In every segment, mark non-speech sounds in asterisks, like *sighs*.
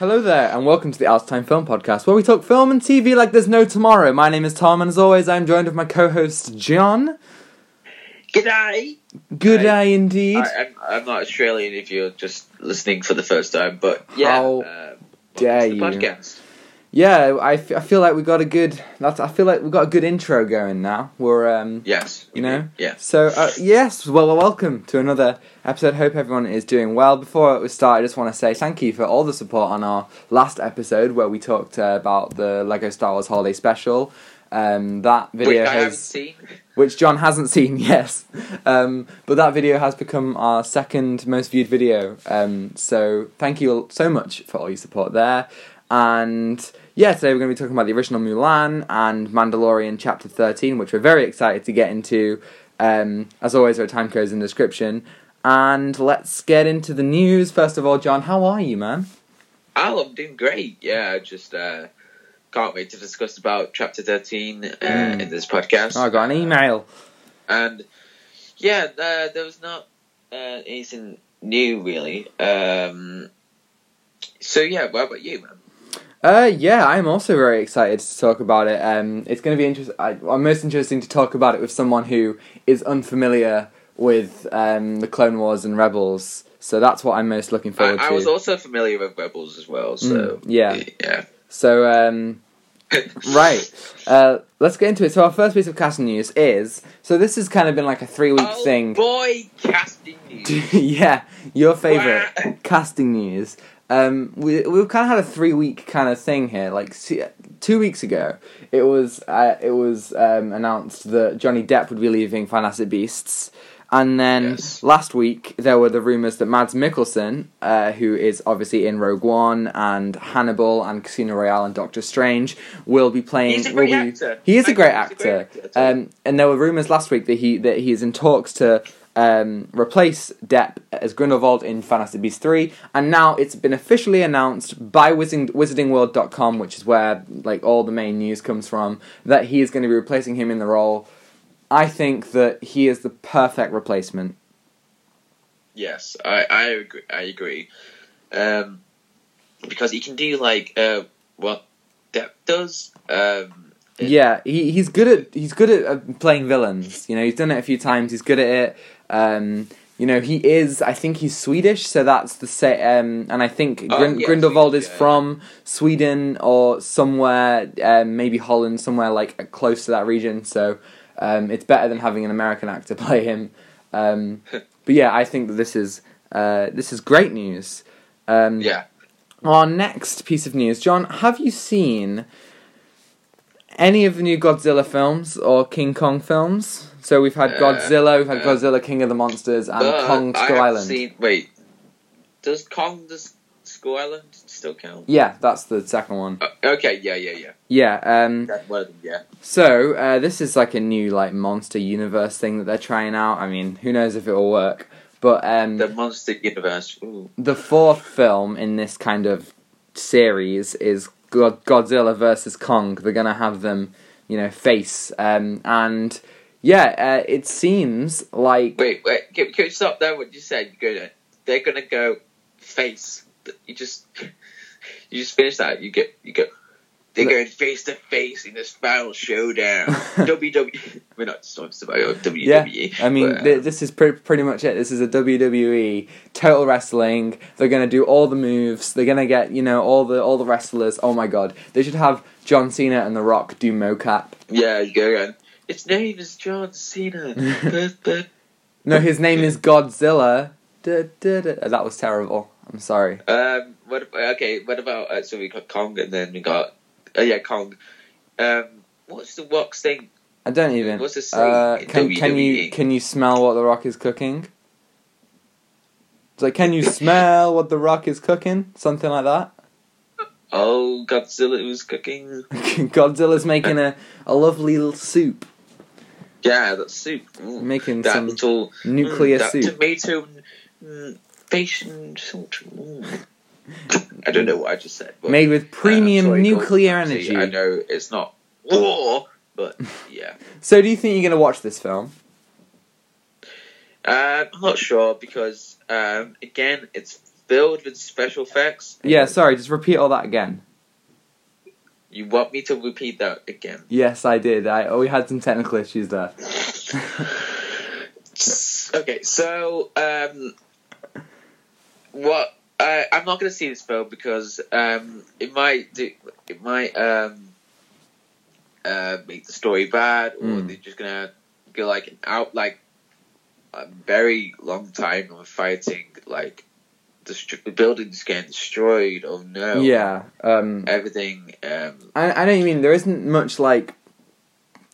Hello there, and welcome to the Outatime Film Podcast, where we talk film and TV like there's no tomorrow. My name is Tom, and as always, I'm joined with my co-host John. G'day. Good day indeed. I, I'm, I'm not Australian if you're just listening for the first time, but yeah. How uh, dare the you. podcast. Yeah, I, f- I feel like we got a good. That's, I feel like we got a good intro going now. We're um, Yes. You know? Yeah. So, uh, yes, well, well, welcome to another episode. Hope everyone is doing well. Before we start, I just want to say thank you for all the support on our last episode where we talked uh, about the Lego Star Wars Holiday Special. Um, that video Which I haven't has, seen. *laughs* which John hasn't seen, *laughs* yes, um, but that video has become our second most viewed video. Um, so thank you so much for all your support there. And yeah, today we're going to be talking about the original Mulan and Mandalorian Chapter 13, which we're very excited to get into. Um, as always, there are time codes in the description. And let's get into the news. First of all, John, how are you, man? Oh, I'm doing great. Yeah, I just uh, can't wait to discuss about Chapter 13 uh, Mm. in this podcast. Oh, I got an email. And yeah, uh, there was not uh, anything new really. Um, so yeah, what about you, man? Uh, yeah, I'm also very excited to talk about it. Um, it's going to be interesting. I'm most interesting to talk about it with someone who is unfamiliar with um, the Clone Wars and Rebels. So that's what I'm most looking forward I to. I was also familiar with Rebels as well, so Mm, yeah. yeah. So um, *laughs* right, uh, let's get into it. So our first piece of casting news is so this has kind of been like a three week oh thing. boy, casting *laughs* news. yeah, your favorite casting news. Um, we we've kind of had a three week kind of thing here. Like two weeks ago, it was uh, it was um, announced that Johnny Depp would be leaving Fantastic Beasts, and then Yes. last week there were the rumors that Mads Mikkelsen, uh, who is obviously in Rogue One and Hannibal and Casino Royale and Doctor Strange, will be playing. He's a great be- actor. He is a great he's a great actor. Um, and there were rumors last week that he that he is in talks to um, replace Depp as Grindelwald in Fantastic Beasts 3, and now it's been officially announced by Wizarding, WizardingWorld.com, which is where like all the main news comes from, that he is going to be replacing him in the role. I think that he is the perfect replacement. Yes, I I agree. I agree. Um, because he can do like uh what Depp does. Um, it- Yeah, he, he's good at he's good at uh, playing villains. You know, he's done it a few times. He's good at it. Um, you know, he is. I think he's Swedish, so that's the say. Um, and I think Oh, Grin- yeah, Grindelwald is yeah, from Sweden or somewhere, um, maybe Holland, somewhere like close to that region. So um, it's better than having an American actor *laughs* play him. Um, *laughs* but yeah, I think that this is uh, this is great news. Um, yeah. our next piece of news, John, have you seen any of the new Godzilla films or King Kong films? So we've had Uh, Godzilla, we've had uh, Godzilla King of the Monsters, and Kong Skull Island. Seen, wait, does Kong the S- Skull Island still count? Yeah, that's the second one. Uh, okay, yeah, yeah, yeah. Yeah. Um. That one, of them, yeah. So uh, this is like a new like monster universe thing that they're trying out. I mean, who knows if it will work? But um, The Monster Universe. Ooh. the fourth film in this kind of series is God- Godzilla versus Kong. They're gonna have them, you know, face. Um, and yeah, uh, it seems like Wait, wait. Can, can we stop there? What you said? You're gonna, they're gonna go face. You just, *laughs* you just finish that. You get, you go. They're going face to face in this final showdown. *laughs* WWE. We're not talking about WWE. Yeah, I mean, but, th- this is pre- pretty much it. This is a WWE total wrestling. They're gonna do all the moves. They're gonna get you know all the all the wrestlers. Oh my god, they should have John Cena and The Rock do mocap. yeah, you go again. Its name is John Cena. *laughs* *laughs* No, his name is Godzilla. Da, da, da. That was terrible. I'm sorry. um, what? Okay, what about? Uh, so we got Kong, and then we got. Oh yeah, Kong. Um, what's the Rock's thing? I don't even. What's the saying Uh, can can you can you smell what the Rock is cooking? It's like, can you smell what the Rock is cooking? Something like that. Oh, Godzilla was cooking. *laughs* Godzilla's making a, a lovely little soup, Yeah, that soup. Mm. making That some little nuclear mm, that soup. tomato mm, and salt. Mm. *laughs* I don't know what I just said. But, made with uh, premium sorry, nuclear energy. I know it's not war, but *laughs* yeah. So, do you think you're gonna watch this film? Um, I'm not sure because um, again, it's filled with special effects. Yeah, sorry, just repeat all that again. You want me to repeat that again? Yes, I did. I oh, we had some technical issues there. *laughs* okay, so um, what? I I'm not going to see this film because um, it might do. It might um, uh, make the story bad, or Mm. they're just gonna go like an out like a very long time of fighting like dest- the buildings getting destroyed. Oh no! Yeah. Um, everything. Um, I, I know you mean. There isn't much like,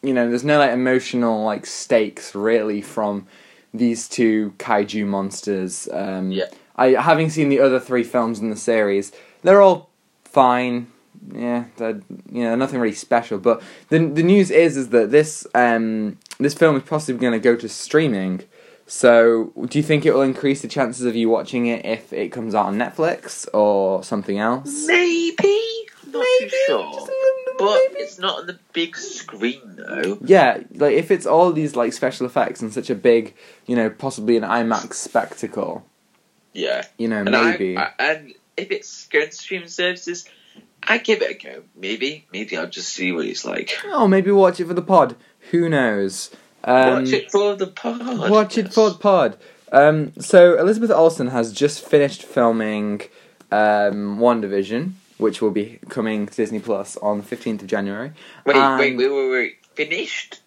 you know, there's no like emotional like stakes really from these two kaiju monsters. Um, Yeah. I having seen the other three films in the series, they're all fine. Yeah, they're you know nothing really special. But the the news is is that this um this film is possibly going to go to streaming. So, do you think it will increase the chances of you watching it if it comes out on Netflix or something else? maybe. Not Maybe, too sure. just But maybe. it's not on the big screen though. Yeah, like if it's all these like special effects and such a big, you know, possibly an IMAX spectacle, Yeah. you know, And maybe. I, I, and if it's going to streaming services, I give it a go. Maybe, maybe I'll just see what it's like. oh, maybe watch it for the pod. Who knows? Um, watch it for the pod. Watch it for the pod. Um, so Elizabeth Olsen has just finished filming um, WandaVision, which will be coming to Disney Plus on the fifteenth of January. Wait, and- wait, wait, wait, wait. Finished?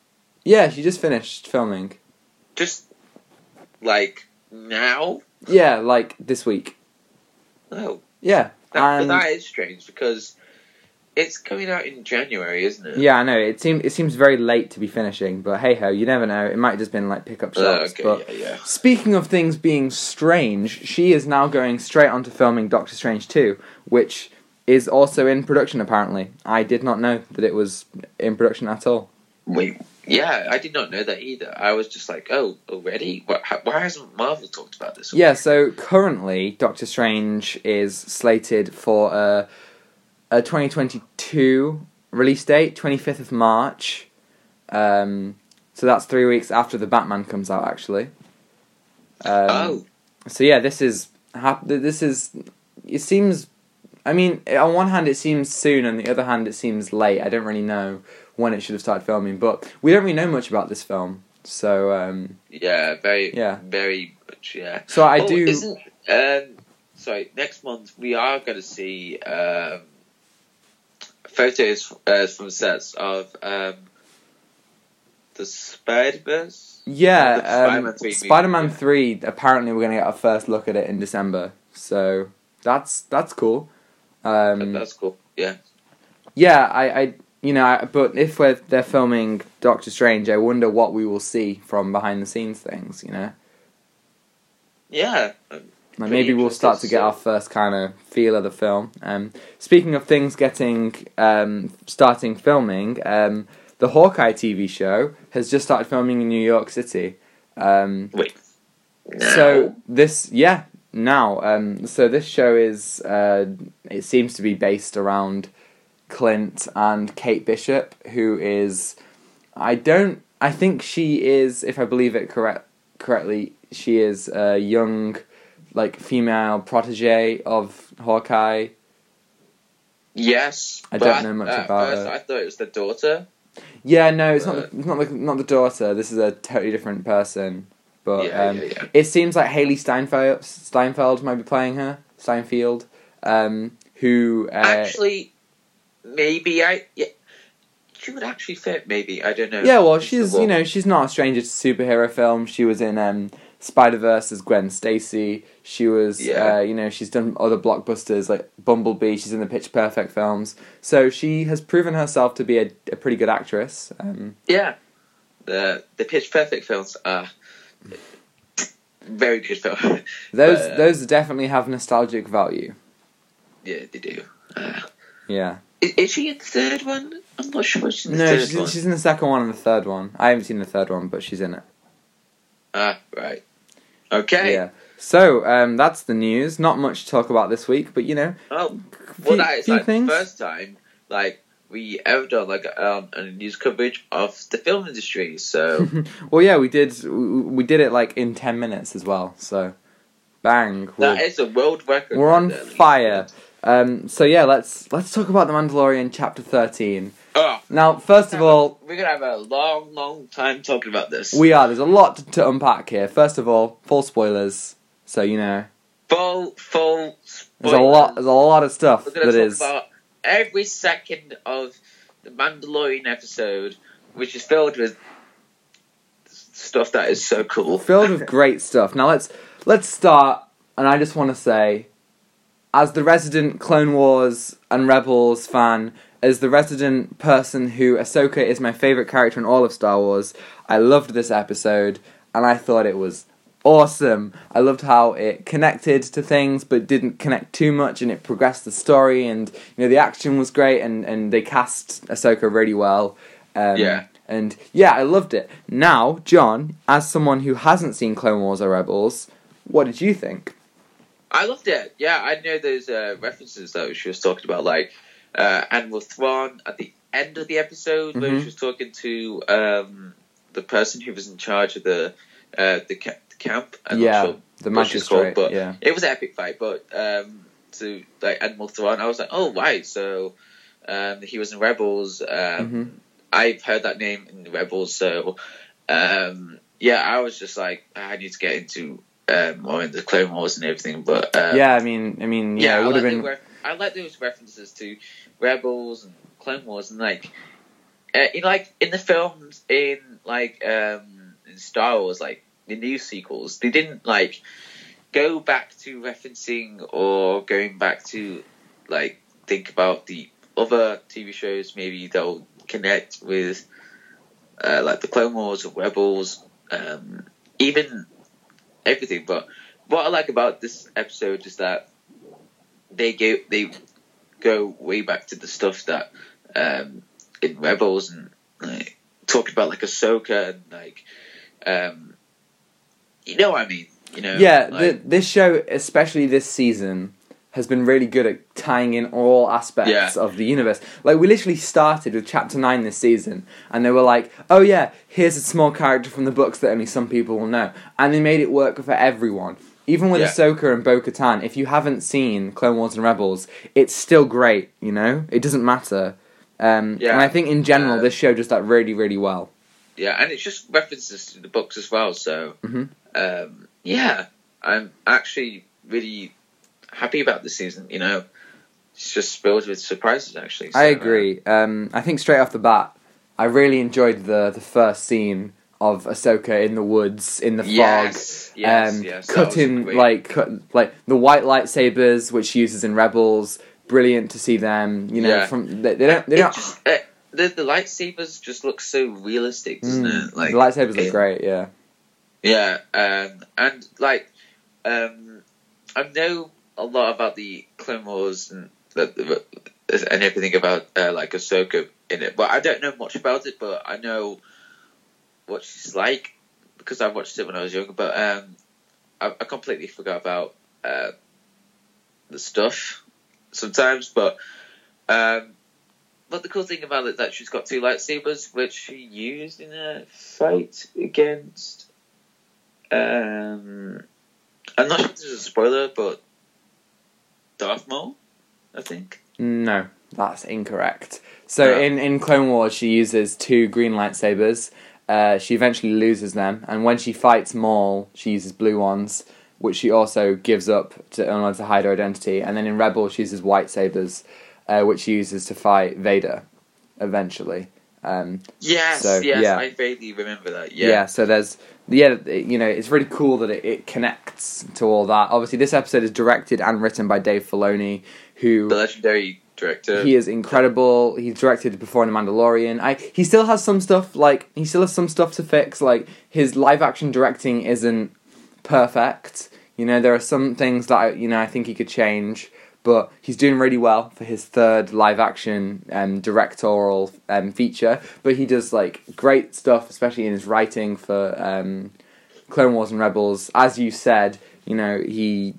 Yeah, she just finished filming. Just like now? Yeah, like this week. Oh. Yeah, That, and that is strange because it's coming out in January, isn't it? yeah, I know it seems it seems very late to be finishing, but hey ho, you never know. It might have just been like pickup Oh, shots. okay, But yeah, yeah. speaking of things being strange, she is now going straight on to filming Doctor Strange two, which is also in production. Apparently, I did not know that it was in production at all. Wait, yeah, I did not know that either. I was just like, oh, already? Why, why hasn't Marvel talked about this? Yeah, so currently Doctor Strange is slated for a, a 2022 release date, 25th of March. Um, so that's three weeks after the Batman comes out, actually. Um, oh, So yeah, this is hap- this is. It seems. I mean, on one hand, it seems soon, on the other hand, it seems late. I don't really know when it should have started filming, but we don't really know much about this film. So um, yeah, very, Yeah. very much, yeah. so I oh, do. Isn't, um, sorry, next month we are going to see um, photos uh, from sets of um, the Spider Verse. Yeah, Spider-Man um, 3 Spider-Man yeah. Three. Apparently, we're gonna get our first look at it in December. So that's that's cool. Um, That's cool. Yeah. yeah, I, I, you know, I, but if we're they're filming Doctor Strange, I wonder what we will see from behind the scenes things. You know, Yeah. like maybe we'll start to to get our first kind of feel of the film. Um, speaking of things getting um, starting filming, um, the Hawkeye TV show has just started filming in New York City. Um, Wait. So this, yeah, now, um, so this show is, uh, it seems to be based around Clint and Kate Bishop, who is, I don't, I think she is, if I believe it correct correctly, she is a young, like female protege of Hawkeye. Yes. I but don't know much about first her. I thought it was the daughter. Yeah, no, it's not. Uh, The, it's not the not the daughter. This is a totally different person. But yeah, um, yeah, yeah. It seems like Hailee Steinfeld, Steinfeld might be playing her. Steinfeld, um, who uh, actually, maybe I. Yeah, she would actually fit. Maybe I don't know. yeah, well, she's you know she's not a stranger to superhero films. She was in um, Spider Verse as Gwen Stacy. She was Yeah. uh, you know she's done other blockbusters like Bumblebee. She's in the Pitch Perfect films, so she has proven herself to be a, a pretty good actress. Um, Yeah, the the Pitch Perfect films are very good films. *laughs* those But, uh, those definitely have nostalgic value. yeah, they do. Uh, Yeah. Is, is she in the third one? I'm not sure she's in the No, third she's one. she's in the second one and the third one. I haven't seen the third one, but she's in it. Ah, right. Okay. Yeah. So um, that's the news. Not much to talk about this week, but you know, Oh, few, well, that is few like things. the first time like we ever done like um, a news coverage of the film industry. So *laughs* well, yeah, we did. We, we did it like in ten minutes as well. So Bang. That is a world record. we're on fire. Um, so yeah, let's let's talk about the Mandalorian chapter thirteen. Oh, Now, first of all, we're gonna have a long, long time talking about this. we are. There's a lot to, to unpack here. First of all, full spoilers. So you know, full, full. there's a lot. There's a lot of stuff We're gonna that talk is. about every second of the Mandalorian episode, which is filled with stuff that is so cool. filled with *laughs* great stuff. Now let's let's start, and I just want to say, as the resident Clone Wars and Rebels fan, as the resident person who Ahsoka is my favorite character in all of Star Wars, I loved this episode, and I thought it was awesome. I loved how it connected to things, but didn't connect too much, and it progressed the story, and you know the action was great, and and they cast Ahsoka really well. Um, Yeah. and yeah, I loved it. Now, John, as someone who hasn't seen Clone Wars or Rebels, what did you think? I loved it. Yeah, I know those uh, references that she was talking about, like uh, Admiral Thrawn at the end of the episode, where Mhm. she was talking to um, the person who was in charge of the uh, the, ca- the camp. I'm Yeah, sure The she's called, but yeah. it was an epic fight. But um, to like Admiral Thrawn, I was like, oh right, so um, he was in Rebels. Um, hmm I've heard that name in Rebels, so um, yeah, I was just like, I need to get into um, more in the Clone Wars and everything. But um, yeah, I mean, I mean, yeah, I it would have like been. ref- I like those references to Rebels and Clone Wars and like, uh, in like in the films in like um, in Star Wars, like the new sequels, they didn't like go back to referencing or going back to like think about the other TV shows. Maybe they'll connect with uh, like the Clone Wars or Rebels, um, even everything. But what I like about this episode is that they go they go way back to the stuff that um, in Rebels and like talking about like Ahsoka and like um, you know what I mean. You know, yeah, like, the, this show, especially this season, has been really good at tying in all aspects Yeah. of the universe. Like we literally started with chapter nine this season, and they were like, "Oh yeah, here's a small character from the books that only some people will know," and they made it work for everyone. Even with Yeah. Ahsoka and Bo Katan, if you haven't seen Clone Wars and Rebels, it's still great. You know, it doesn't matter. Um, Yeah. And I think in general, Uh, this show does that really, really well. yeah, and it's just references to the books as well. So Mhm. um, yeah, I'm actually really happy about this season. You know, it's just filled with surprises. Actually, I So, uh, agree. Um, I think straight off the bat, I really enjoyed the the first scene of Ahsoka in the woods in the fog, Yes, yes, um, yes. cutting like cut, like the white lightsabers which she uses in Rebels. Brilliant to see them. You know, Yeah. from they, they don't they It don't. just, uh, the the lightsabers just look so realistic, doesn't Mm, it? Like the lightsabers look it- great. Yeah. Yeah, um, and like um, I know a lot about the Clone Wars and the, the- and everything about uh, like Ahsoka in it, but I don't know much about it. But I know what she's like because I watched it when I was younger. But um, I, I completely forgot about uh, the stuff sometimes. But um, but the cool thing about it is that she's got two lightsabers, which she used in a fight against. Um, I'm not sure if this is a spoiler, but Darth Maul, I think. No, that's incorrect. So in, in Clone Wars, she uses two green lightsabers. Uh, she eventually loses them, and when she fights Maul, she uses blue ones, which she also gives up to, in order to hide her identity. And then in Rebel, she uses white sabers, uh, which she uses to fight Vader, eventually. Um, Yes, So, yes, yeah. I vaguely remember that. yeah. Yeah, so there's yeah, you know, it's really cool that it, it connects to all that. Obviously, this episode is directed and written by Dave Filoni, who the legendary director. he is incredible. He's directed before in The Mandalorian. I he still has some stuff like he still has some stuff to fix. Like his live action directing isn't perfect. You know, there are some things that I, you know I think he could change, but he's doing really well for his third live action um, directorial um, feature. But he does like great stuff, especially in his writing for um, Clone Wars and Rebels. As you said, you know he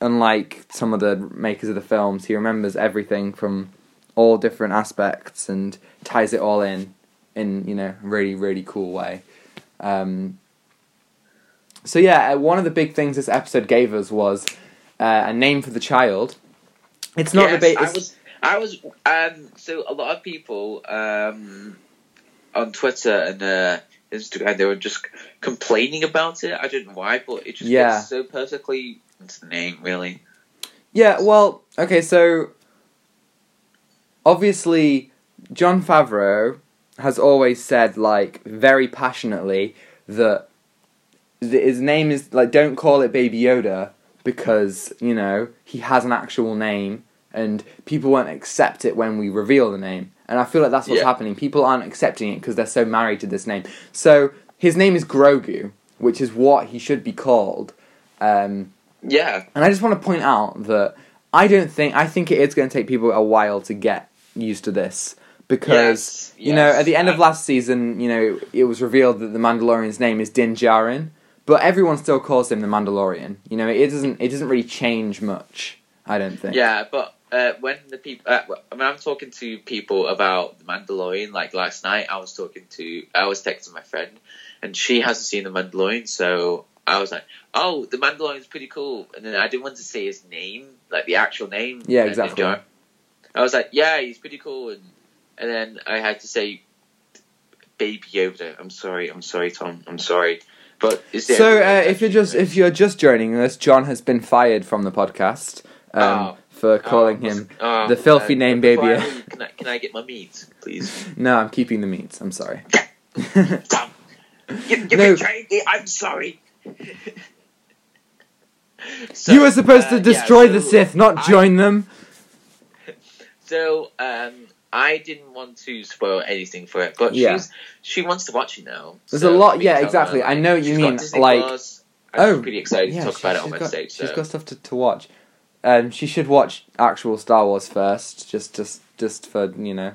unlike some of the makers of the films, he remembers everything from all different aspects and ties it all in in you know really really cool way. Um, so yeah, uh, one of the big things this episode gave us was uh, a name for the child. It's not yes, the ba- I was, I was, um, so a lot of people um, on Twitter and uh, Instagram, they were just complaining about it. I don't know why, but it just Yeah. so perfectly into the name, really. Yeah, well, okay, so obviously Jon Favreau has always said like very passionately that his name is like don't call it Baby Yoda because, you know, he has an actual name and people won't accept it when we reveal the name. And I feel like that's what's Yeah. happening. People aren't accepting it because they're so married to this name. So his name is Grogu, which is what he should be called. Um, Yeah, and I just want to point out that I don't think I think it is going to take people a while to get used to this because Yes, you know at the end of last season, you know it was revealed that the Mandalorian's name is Din Djarin, but everyone still calls him the Mandalorian. You know it doesn't it doesn't really change much. I don't think. yeah, but uh, when the people, uh, when I'm talking to people about the Mandalorian, like last night, I was talking to, I was texting my friend, and she hasn't seen the Mandalorian, so I was like, "Oh, the Mandalorian's pretty cool," and then I didn't want to say his name, like the actual name. Yeah, exactly. I was like, "Yeah, he's pretty cool," and and then I had to say, "Baby Yoda." I'm sorry, I'm sorry, Tom, I'm sorry, but is there So uh, if you're just if you're just joining us, John has been fired from the podcast um, Oh. for calling Oh, him. oh, the filthy uh, name, baby. I *laughs* Can I, can I get my meat, please? No, I'm keeping the meats. I'm sorry. *laughs* *laughs* Give, give No. me try it. I'm sorry. So, you were supposed uh, to yeah, destroy the Sith, not I- join them. So um, I didn't want to spoil anything for it, but Yeah. she's she wants to watch it now. There's so a lot- yeah, exactly. her, I know what you she's mean, like- Plus, and Oh, she's pretty excited yeah, to talk she- about it on she's got- Wednesday. She's so. got stuff to, to watch. Um, she should watch actual Star Wars first, just just just for you know,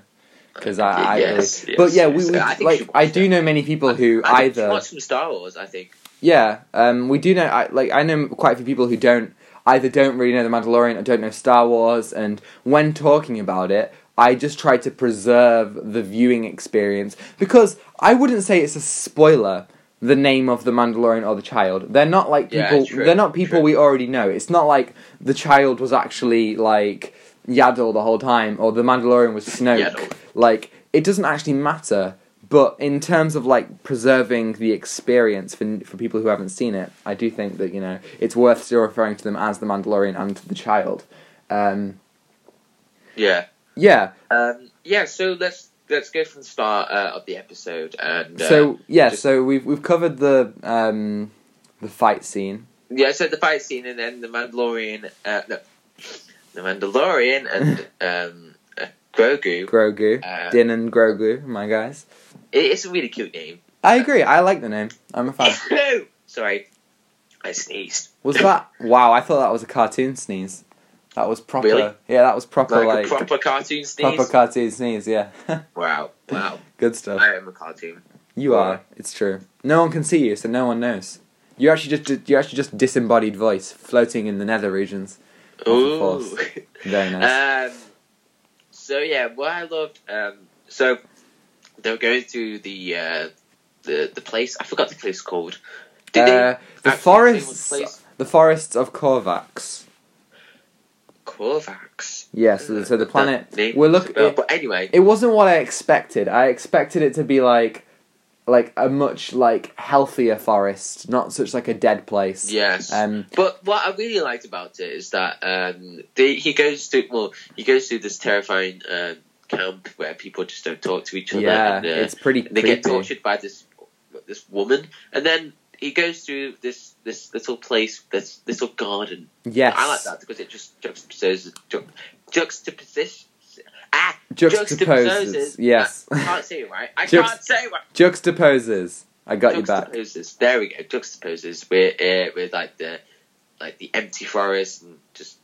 because I, I Yes, really- yes, but yeah, yes. we, we I like I do know many people who I think either watched some Star Wars. I think. yeah, um, we do know I like I know quite a few people who don't either don't really know the Mandalorian or don't know Star Wars, and when talking about it, I just try to preserve the viewing experience because I wouldn't say it's a spoiler. The name of the Mandalorian or the child. They're not like Yeah, people. true, they're not people true. we already know. It's not like the child was actually like Yaddle the whole time, or the Mandalorian was Snoke. Yaddle. Like it doesn't actually matter. But in terms of like preserving the experience for for people who haven't seen it, I do think that you know it's worth still referring to them as the Mandalorian and the child. Um, Yeah. Yeah. Um, yeah. So let's let's go from the start uh, of the episode and uh, So yeah. just- So we've we've covered the um, the fight scene. Yeah, so the fight scene and then the Mandalorian, uh, no, the Mandalorian and *laughs* um, uh, Grogu. Grogu, Uh, Din and Grogu, my guys. It, it's a really cute name. I agree. I like the name. I'm a fan. *laughs* sorry, I sneezed. Was that? *laughs* Wow, I thought that was a cartoon sneeze. That was proper. Really? Yeah, that was proper Like, like, a proper cartoon sneeze. proper cartoon sneeze. Yeah, *laughs* wow, wow. good stuff. I am a cartoon. You are. It's true. No one can see you, so no one knows. You're actually just you're actually just disembodied voice floating in the nether regions. Ooh. *laughs* Very nice. um, so yeah, what I loved. Um, so they were going to the uh, the the place. I forgot the place called. Did Uh, they the actually say what forests, the forests of Korvax. Korvax. Yes, so, so the planet. We're rings a look. bell, It, but anyway, it wasn't what I expected. I expected it to be like, like a much like healthier forest, not such like a dead place. yes. Um. But what I really liked about it is that um, they, he goes to well, he goes to this terrifying uh, camp where people just don't talk to each other. Yeah, and, uh, it's pretty they creepy. get tortured by this this woman, and then he goes through this this little place, this little garden. Yes. I like that because it just juxtaposes ju-. Ah, Juxtaposes. Yes. I can't say it right. I *laughs* can't say it right. Juxtaposes. I got you back. Juxtaposes. There we go. Juxtaposes with uh, with like the like the empty forest and just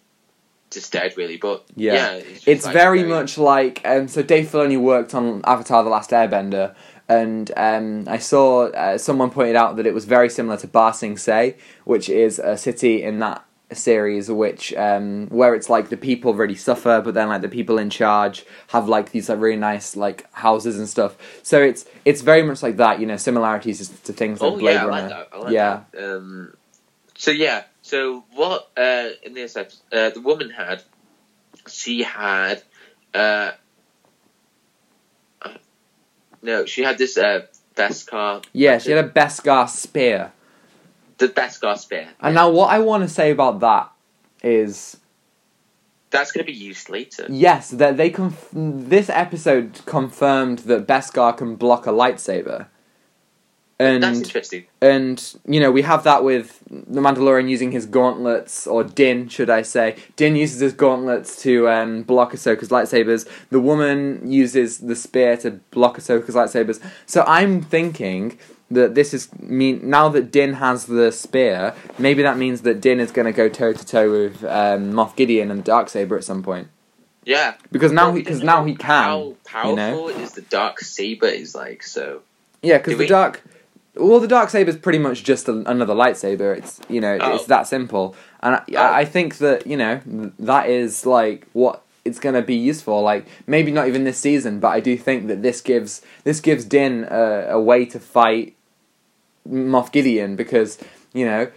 just dead really. But Yeah. yeah, it's, It's like, very much like um, so. Dave Filoni worked on Avatar: The Last Airbender, and um, I saw uh, someone pointed out that it was very similar to Ba Sing Se, which is a city in that series which um where it's like the people really suffer but then like the people in charge have like these like really nice like houses and stuff so it's it's very much like that you know similarities to things like Oh blade yeah, I runner like that. I like Yeah. that. Um, so yeah, so what uh, in this episode, uh, the woman had, she had, uh, no, she had this uh, Beskar. yeah she had a beskar spear the Beskar spear. and now what i want to say about that is That's going to be used later. yes that they conf- this episode confirmed that beskar can block a lightsaber and That's interesting. and you know we have that with the Mandalorian using his gauntlets, or Din, should I say? Din uses his gauntlets to um, block Ahsoka's lightsabers. The woman uses the spear to block Ahsoka's lightsabers. So I'm thinking that this is mean now that Din has the spear. Maybe that means that Din is going to go toe to toe with um, Moff Gideon and the darksaber at some point. Yeah. Because now he because now he can. How powerful you know? is the dark saber? Is like so. Yeah, because the we- dark, well, the dark saber is pretty much just a, another lightsaber. It's you know Oh. it's that simple, and I, Oh. I think that you know that is like what it's gonna be used for. Like maybe not even this season, but I do think that this gives this gives Din a, a way to fight Moff Gideon because you know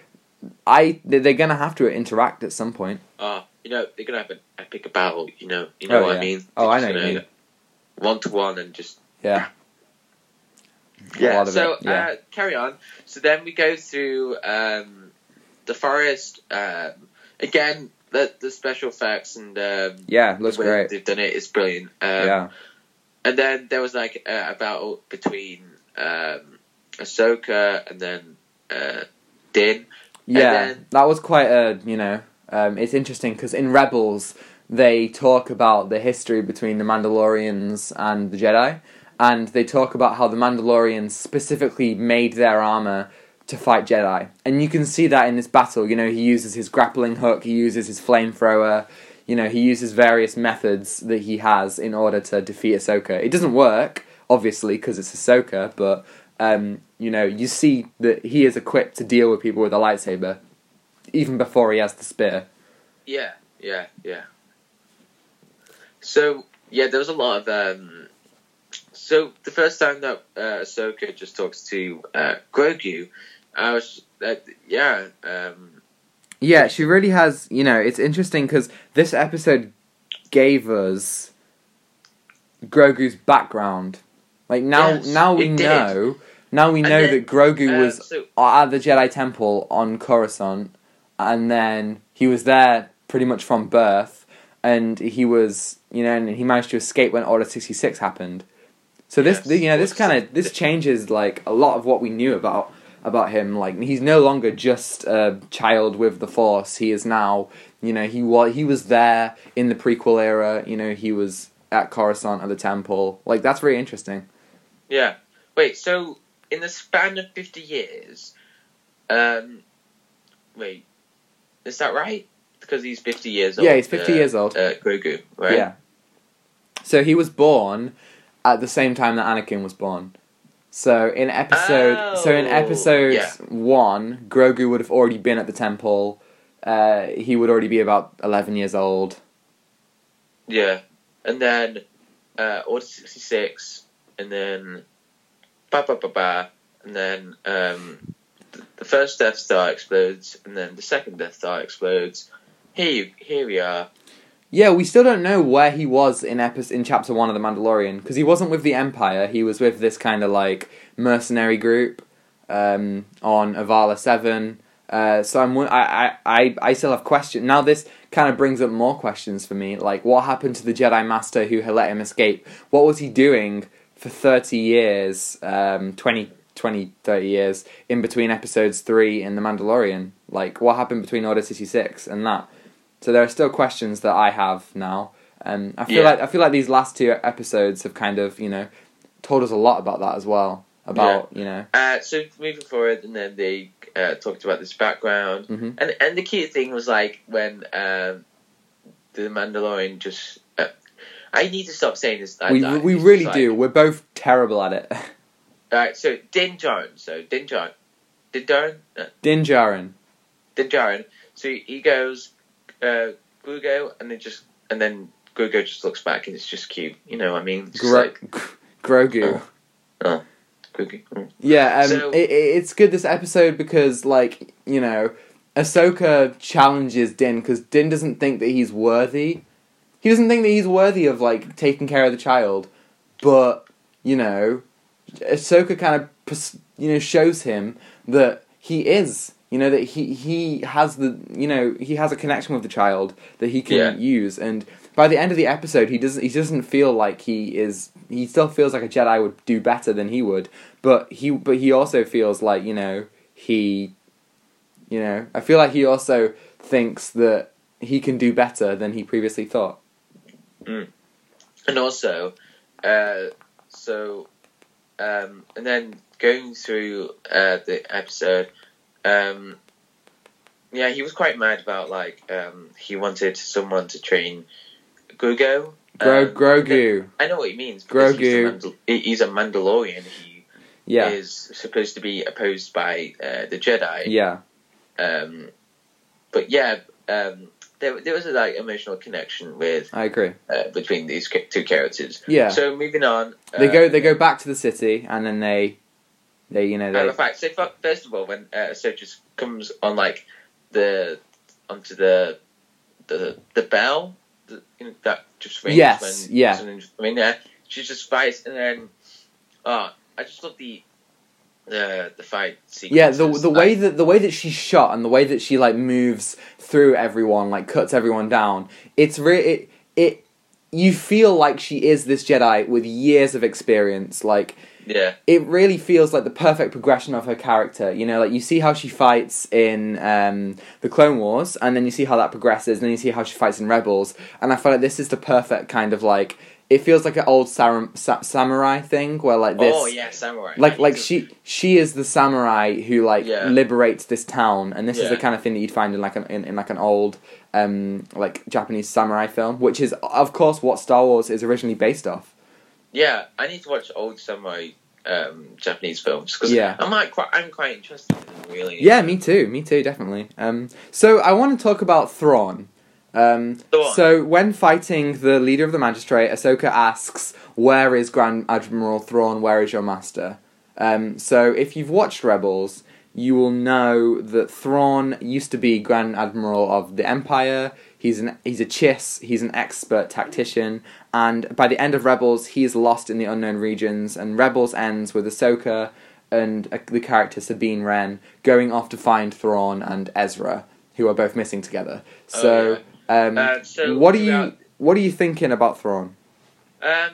I they- they're gonna have to interact at some point. Uh, you know, they're gonna have an epic battle. You know, you know Oh, what yeah. I mean. Oh, They're I know. One to one and just Yeah. Yeah. So yeah. uh, carry on. So then we go through um, the forest. Um, again, the the special effects and um, yeah, looks the way great. they've done it. it is brilliant. Um, yeah, And then there was like a, a battle between um, Ahsoka and then uh, Din. Yeah, then- that was quite a you know. Um, it's interesting because in Rebels they talk about the history between the Mandalorians and the Jedi, and they talk about how the Mandalorians specifically made their armor to fight Jedi, and you can see that in this battle. You know, he uses his grappling hook, he uses his flamethrower. You know, he uses various methods that he has in order to defeat Ahsoka. It doesn't work, obviously, because it's Ahsoka, but um, you know, you see that he is equipped to deal with people with a lightsaber, even before he has the spear. Yeah, yeah, yeah. So yeah, there was a lot of. Um, so the first time that uh, Ahsoka just talks to uh, Grogu, I was uh, yeah, um, Yeah, she really has. You know, it's interesting because this episode gave us Grogu's background. Like now, Yes, now we did. know. Now we And know then, that Grogu uh, was so at the Jedi Temple on Coruscant, and then he was there pretty much from birth, and he was, you know, and he managed to escape when Order sixty six happened. So this, Yes. you know, this kind of this changes like a lot of what we knew about about him. Like he's no longer just a child with the Force. He is now, you know, he was he was there in the prequel era. You know, he was at Coruscant at the temple. Like that's very interesting. yeah. Wait, so in the span of fifty years, um, wait, is that right? Because he's fifty years old. Yeah, he's 50 uh, years old. Uh, Grogu, right? Yeah. So he was born at the same time that Anakin was born. So in episode, so in Oh, episode yeah. one, Grogu would have already been at the temple. Uh, he would already be about eleven years old. Yeah, and then uh, Order sixty six, and then ba ba ba ba, and then um, th- the first Death Star explodes, and then the second Death Star explodes. Here, you, here we are. Yeah, we still don't know where he was in epi- in chapter one of the Mandalorian because he wasn't with the Empire. He was with this kind of like mercenary group um, on Arvala Seven. Uh, so I'm I, I I I still have questions now. This kind of brings up more questions for me. Like, what happened to the Jedi Master who had let him escape? What was he doing for thirty years? Um, 20, 20, 30 years in between episodes three and the Mandalorian. Like, what happened between Order sixty six and that? So there are still questions that I have now. Um, I feel Yeah. like I feel like these last two episodes have kind of you know told us a lot about that as well. About you know Uh, so moving forward, and then they uh, talked about this background, Mhm. and and the key thing was like when um, the Mandalorian just. Uh, I need to stop saying this. We we it's really like- do. We're both terrible at it. *laughs* Alright, so Din Djarin. So Din Djarin. Din Djarin? Uh, Din Djarin. Din Djarin. so he goes, uh, Grugo, and then just and then Grugo just looks back and it's just cute. You know, what I mean, Gro- like Grogu. Oh. Grugo. Mm. Yeah, um, So- it, it- it's good this episode because, like, you know, Ahsoka challenges Din because Din doesn't think that he's worthy. He doesn't think that he's worthy of like taking care of the child, but you know, Ahsoka kind of you know shows him that he is. You know that he he has the you know he has a connection with the child that he can Yeah. use, and by the end of the episode, he doesn't he doesn't feel like he is. He still feels like a Jedi would do better than he would, but he but he also feels like you know he you know i feel like he also thinks that he can do better than he previously thought And also, uh, so, um, and then going through uh, the episode, um, yeah, he was quite mad about like um, he wanted someone to train Grugo. Gro- Um, grogu I know what he means. because He's a, Grogu. Mandal- he's a Mandalorian. He yeah is supposed to be opposed by uh, the Jedi. yeah Um, but yeah, um, there there was a like emotional connection with i agree uh, between these two characters. yeah So moving on, they go they go back to the city and then they they you know they in fact, so first of all, when uh, Ahsoka just comes on like the onto the the the bell the, you know, that just rings Yes, when yeah. I mean, yeah, she just fights, and then oh, I just love the the the fight sequence. yeah the the way that the way that she's shot and the way that she like moves through everyone like cuts everyone down it's re- it it you feel like she is this jedi with years of experience like yeah, it really feels like the perfect progression of her character. You know, like you see how she fights in um, the Clone Wars, and then you see how that progresses, and then you see how she fights in Rebels, and I feel like this is the perfect kind of like. It feels like an old sa- samurai thing where like this, oh yeah, samurai. like like she she is the samurai who like Yeah. liberates this town, and this is the kind of thing that you'd find in like an in, in like an old um like Japanese samurai film, which is of course what Star Wars is originally based off. Yeah, I need to watch old samurai um, Japanese films because Yeah. I'm like quite, I'm quite interested in them really. Yeah, me too. Me too, definitely. Um, so I want to talk about Thrawn. Um, so when fighting the leader of the magistrate, Ahsoka asks, "Where is Grand Admiral Thrawn? Where is your master?" Um, so if you've watched Rebels, you will know that Thrawn used to be Grand Admiral of the Empire. He's an he's a chiss. He's an expert tactician, and by the end of Rebels, he's lost in the unknown regions. And Rebels ends with Ahsoka and uh, the character Sabine Wren going off to find Thrawn and Ezra, who are both missing together. Oh, So, um, Uh, so what are you what are you thinking about Thrawn? Um,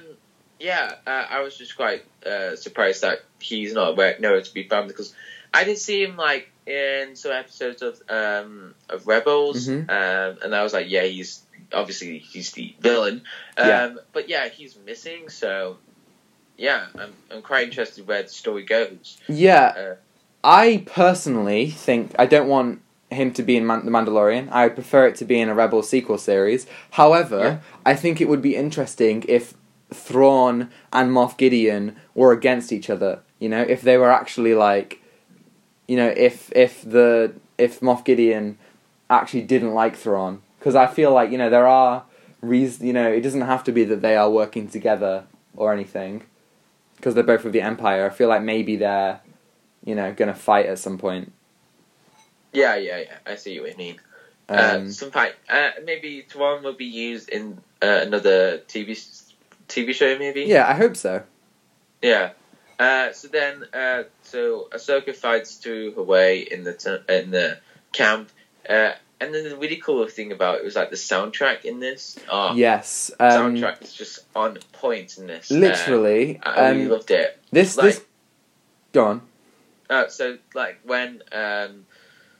yeah, uh, I was just quite uh, surprised that he's not where nowhere to be found because I did see him like in some episodes of um, of Rebels, Mhm. um, and I was like, yeah, he's obviously he's the villain, um, Yeah. but yeah, he's missing. So yeah, I'm I'm quite interested where the story goes. Yeah, Uh, I personally think I don't want him to be in Man- the Mandalorian. I would prefer it to be in a Rebel sequel series. However, Yeah. I think it would be interesting if Thrawn and Moff Gideon were against each other. You know, if they were actually like, you know, if if the if Moff Gideon actually didn't like Thrawn, because I feel like you know there are reasons. You know, it doesn't have to be that they are working together or anything, because they're both with the Empire. I feel like maybe they're, you know, gonna fight at some point. yeah, yeah, yeah. I see what you mean. uh, Um, some fight. Uh, maybe Thrawn will be used in uh, another TV TV show. Maybe. yeah, I hope so. Yeah. Uh, so then, uh, so Ahsoka fights through her way in the t- in the camp, uh, and Din the really cool thing about it was like the soundtrack in this. Oh, Yes, um, soundtrack is just on point in this. Uh, literally. I really um, loved it. this like- this. Go on. Uh, so like when um,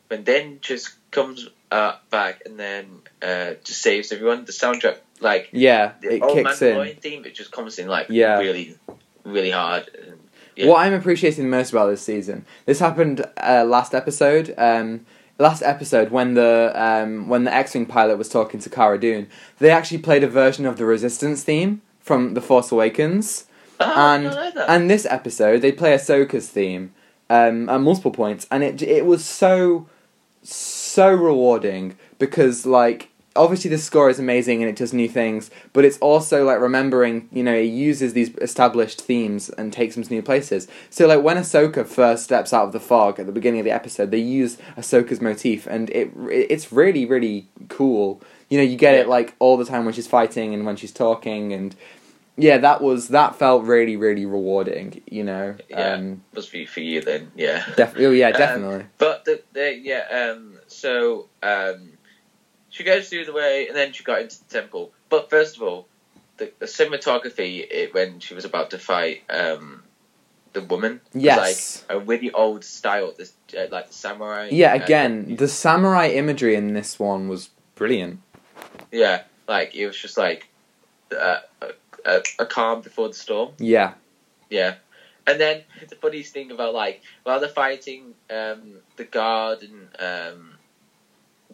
when then just comes uh, back and then uh, just saves everyone. The soundtrack, like Yeah, the it old kicks in. Theme, it just comes in like Yeah. really, really hard. And, yeah. What I'm appreciating most about this season, this happened uh, last episode. Um, last episode when the um, when the X-wing pilot was talking to Cara Dune, they actually played a version of the Resistance theme from The Force Awakens. Oh, and and this episode they play Ahsoka's theme um, at multiple points, and it it was so so rewarding because like obviously the score is amazing and it does new things, but it's also like remembering, you know, it uses these established themes and takes them to new places. So like when Ahsoka first steps out of the fog at the beginning of the episode, they use Ahsoka's motif and it it's really really cool. You know, you get it like all the time when she's fighting and when she's talking and yeah, that was that felt really really rewarding, you know. Yeah. Um Must be for you then. Yeah. definitely oh, yeah, *laughs* Um, definitely. But the, the yeah, um, so um, she goes through the way, and then she got into the temple. But first of all, the, the cinematography it, when she was about to fight um, the woman, was Yes. like a really old style, this uh, like the samurai. Yeah, uh, again, the samurai imagery in this one was brilliant. yeah, like it was just like uh, a, a, a calm before the storm. Yeah. Yeah. And then the funniest thing about like while they're fighting um, the guard and um,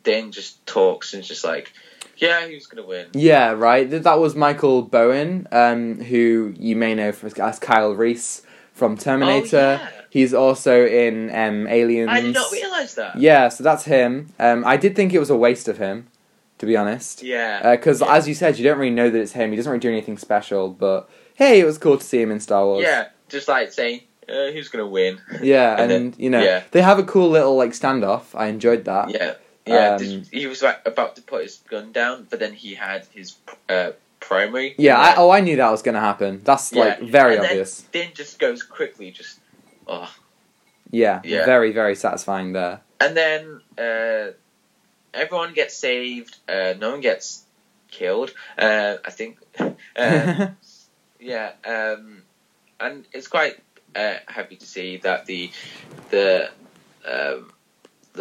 Din just talks and just like, yeah, who's gonna win? Yeah, right. That was Michael Biehn, um, who you may know from, as Kyle Reese from Terminator. Oh, yeah. He's also in um, Aliens. I did not realize that. Yeah, so that's him. Um, I did think it was a waste of him, to be honest. Yeah. Because Yeah. as you said, you don't really know that it's him. He doesn't really do anything special, but hey, it was cool to see him in Star Wars. yeah, just like saying, uh, who's gonna win? Yeah, and, *laughs* And then- you know yeah. they have a cool little like standoff. I enjoyed that. Yeah. Yeah. Um, this- he was like, about to put his gun down, but then he had his uh, primary. Yeah, I, oh, I knew that was gonna happen. That's like very and then- obvious. Din just goes quickly, just oh. Yeah, Yeah. very very satisfying there. And then uh, everyone gets saved. Uh, no one gets killed. Uh, I think. Uh, *laughs* yeah, um, and it's quite uh, happy to see that the the um, the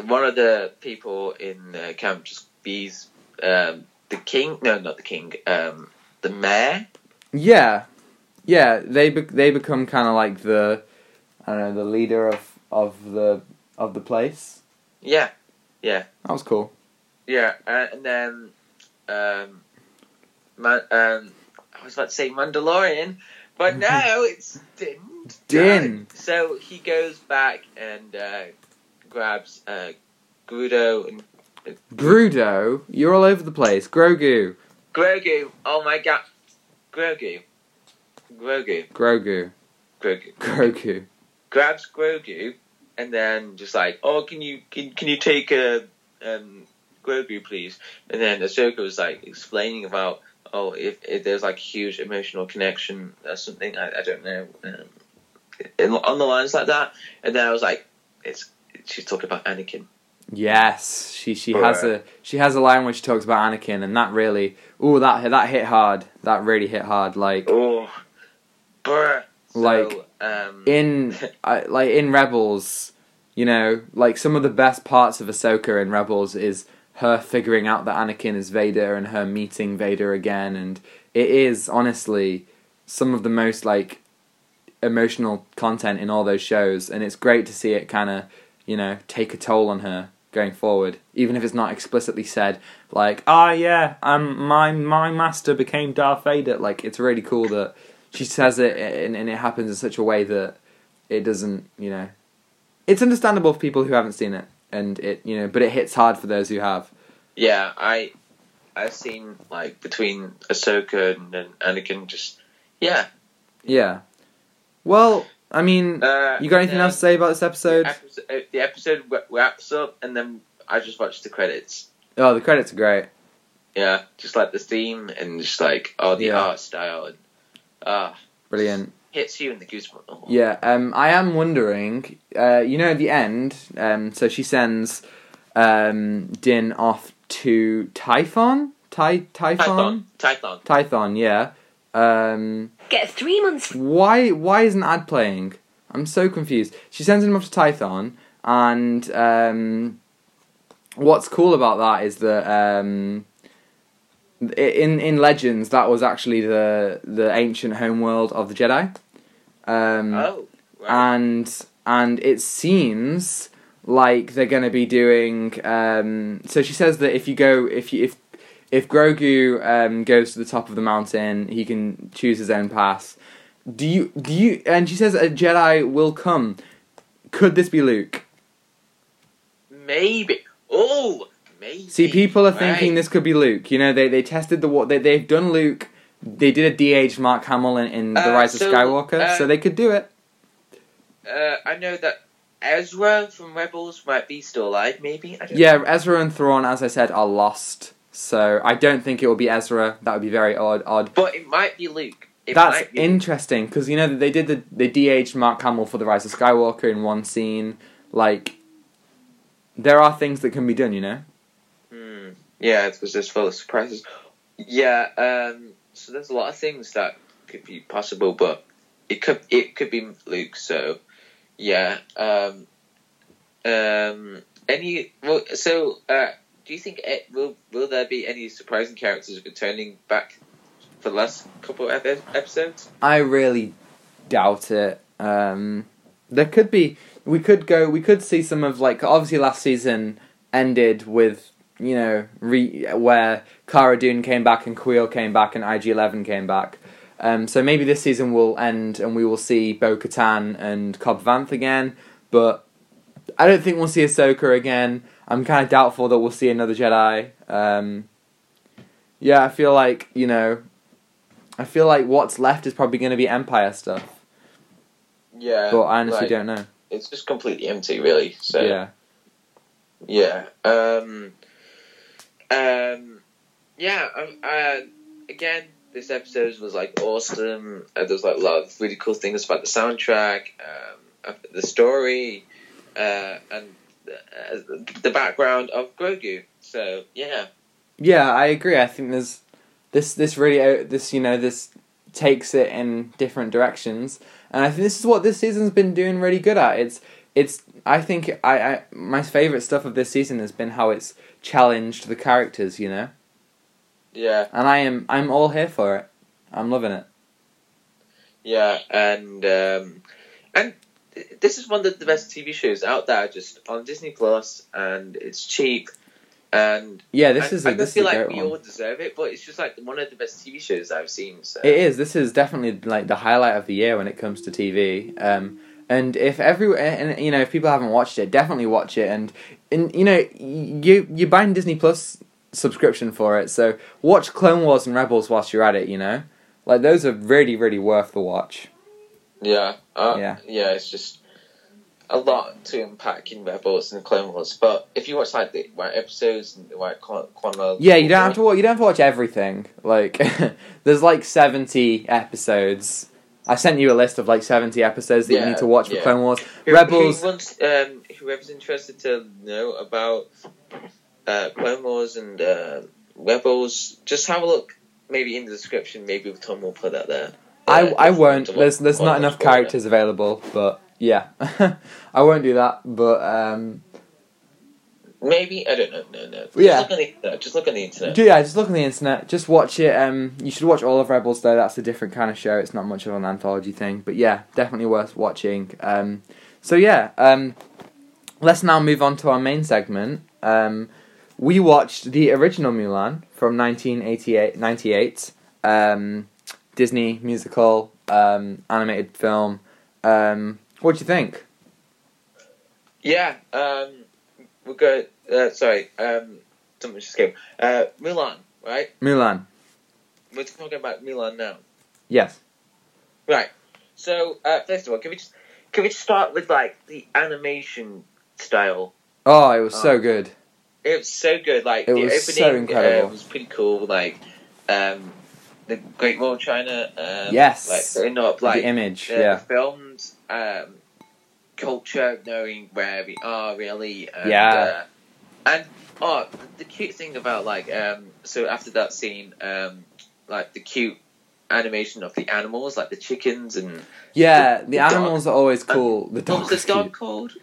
one of the people in the camp just bees um, the king. No, not the king. Um, the mayor. yeah, yeah. They be- they become kind of like the I don't know the leader of of the of the place. Yeah, yeah, That was cool. yeah, uh, and then um, man, um, I was about to say Mandalorian, but *laughs* no, it's Din. Din. So he goes back and uh, grabs uh, Grudo and Grudo, you're all over the place. Grogu, Grogu. Oh my god, Grogu, Grogu, Grogu, Grogu. Grogu. Grabs Grogu and then just like, oh, can you can, can you take a um, Grogu please? And then Ahsoka was like explaining about oh if, if there's like a huge emotional connection or something I, I don't know um, in, on the lines like that. And then I was like, it's she's talking about Anakin. Yes, she she has a she has a line where she talks about Anakin, and that really, oh that that hit hard. That really hit hard. Like Oh, bruh. So, Like, um, in *laughs* I, like in Rebels, you know, like some of the best parts of Ahsoka in Rebels is her figuring out that Anakin is Vader and her meeting Vader again, and it is honestly some of the most like emotional content in all those shows, and it's great to see it kind of you know take a toll on her going forward, even if it's not explicitly said. Like, ah, yeah, um, my my master became Darth Vader. Like, it's really cool that she says it and, and it happens in such a way that it doesn't, you know, it's understandable for people who haven't seen it, and it, you know, but it hits hard for those who have. yeah, I I've seen like between Ahsoka and, and Anakin just yeah. Yeah. Well, I mean, Uh, you got anything else to say about this episode? The episode, uh, the episode wraps up, and then I just watched the credits. Oh, the credits are great. Yeah, just like the theme and just like oh the Yeah. art style and ah Brilliant. hits you in the goosebumps. Oh. Yeah, um, I am wondering, uh, you know, at the end, um, so she sends um, Din off to Typhon? Ty- Typhon? Tython. Tython. Tython, yeah. Um, Get three months. why why isn't ad playing? I'm so confused. She sends him off to Tython, and um, what's cool about that is that um, in in Legends that was actually the the ancient homeworld of the Jedi. Um, Oh. Right. and and it seems like they're going to be doing. Um, so she says that if you go, if you if if Grogu um, goes to the top of the mountain, he can choose his own path. Do you do you? And she says a Jedi will come. Could this be Luke? Maybe. Oh, maybe. See, people are Right. thinking this could be Luke. You know, they they tested the what they they've done Luke. They did a de-aged Mark Hamill in, in The Uh, Rise so, of Skywalker, uh, so they could do it. Uh, I know that Ezra from Rebels might be still alive. Maybe. Yeah, know. Ezra and Thrawn, as I said, are lost. So I don't think it will be Ezra. That would be very odd. Odd. But it might be Luke. It That's be interesting because you know they did the they de-aged Mark Hamill for The Rise of Skywalker in one scene. Like, there are things that can be done. You know. Hmm. Yeah, it was just full of surprises. Yeah. Um. So there's a lot of things that could be possible, but it could it could be Luke. So yeah. Um. Um. Any. Well. So. Uh. Do you think it, will will there be any surprising characters returning back for the last couple of episodes? I really doubt it. Um, there could be. We could go. We could see some of like obviously last season ended with you know re, where Cara Dune came back and Kuiil came back and IG Eleven came back. Um, so maybe this season will end and we will see Bo Katan and Cobb Vanth again. But I don't think we'll see Ahsoka again. I'm kind of doubtful that we'll see another Jedi. Um, yeah, I feel like you know I feel like what's left is probably going to be Empire stuff, Yeah. but I honestly like, don't know. It's just completely empty, really. So yeah, Yeah. Um. Um. Yeah. Um, uh, again, this episode was like awesome. Uh, there was like a lot of really cool things about the soundtrack, um, the story, uh, and uh, the background of Grogu. So yeah. yeah, I agree. I think there's this this really uh, this you know this takes it in different directions, and I think this is what this season's been doing really good at. It's it's I think I, I my favorite stuff of this season has been how it's challenged the characters, you know, Yeah. and I am I'm all here for it. I'm loving it. Yeah. And um, and this is one of the best TV shows out there, just on Disney Plus, and it's cheap. And Yeah, this I, is a I this feel is like we one. all deserve it, but it's just like one of the best TV shows I've seen. So It is. This is definitely like the highlight of the year when it comes to TV. Um, and if every and you know if people haven't watched it, definitely watch it. And and you know you you're buying Disney Plus subscription for it, so watch Clone Wars and Rebels whilst you're at it. You know, like those are really really worth the watch. Yeah, uh, Yeah. yeah, It's just a lot to unpack in Rebels and Clone Wars. But if you watch like the right episodes and the right chron- Yeah, you don't have to watch. You don't have to watch everything. Like *laughs* there's like seventy episodes. I sent you a list of like seventy episodes that you need to watch for yeah. Clone Wars. Who- Rebels. Who wants, um, whoever's interested to know about uh, Clone Wars and uh, Rebels, just have a look. Maybe in the description. Maybe Tom will put that there. I, I won't. There's there's not enough more of it. characters available, but yeah, *laughs* I won't do that. But um, Maybe I don't know. No, no. Just Yeah. look on the internet. Just look on the internet. yeah, just look on the internet. Just watch it. Um, you should watch all of Rebels though. That's a different kind of show. It's not much of an anthology thing, but yeah, definitely worth watching. Um, so yeah, um, let's now move on to our main segment. Um, we watched the original Mulan from 1988, 98, um, Disney musical um, animated film. Um, what do you think? Yeah. Um, we're good. Uh, sorry. Um, something just came. Uh, Milan. Right. Mulan. We're talking about Milan now. Yes. Right. So uh, first of all, can we just can we just start with like the animation style? Oh, it was so Oh. good. It was so good. Like It the was opening so incredible. Uh, was pretty cool. Like um, the Great Wall of China. Um, Yes. Like setting up like the image, uh, yeah. the filmed um, culture, knowing where we are really. And, Yeah. Uh, and oh, the, the cute thing about like um, so after that scene, um, like the cute animation of the animals, like the chickens and Yeah, the, the dog. animals are always cool. the dog was the dog cute. called?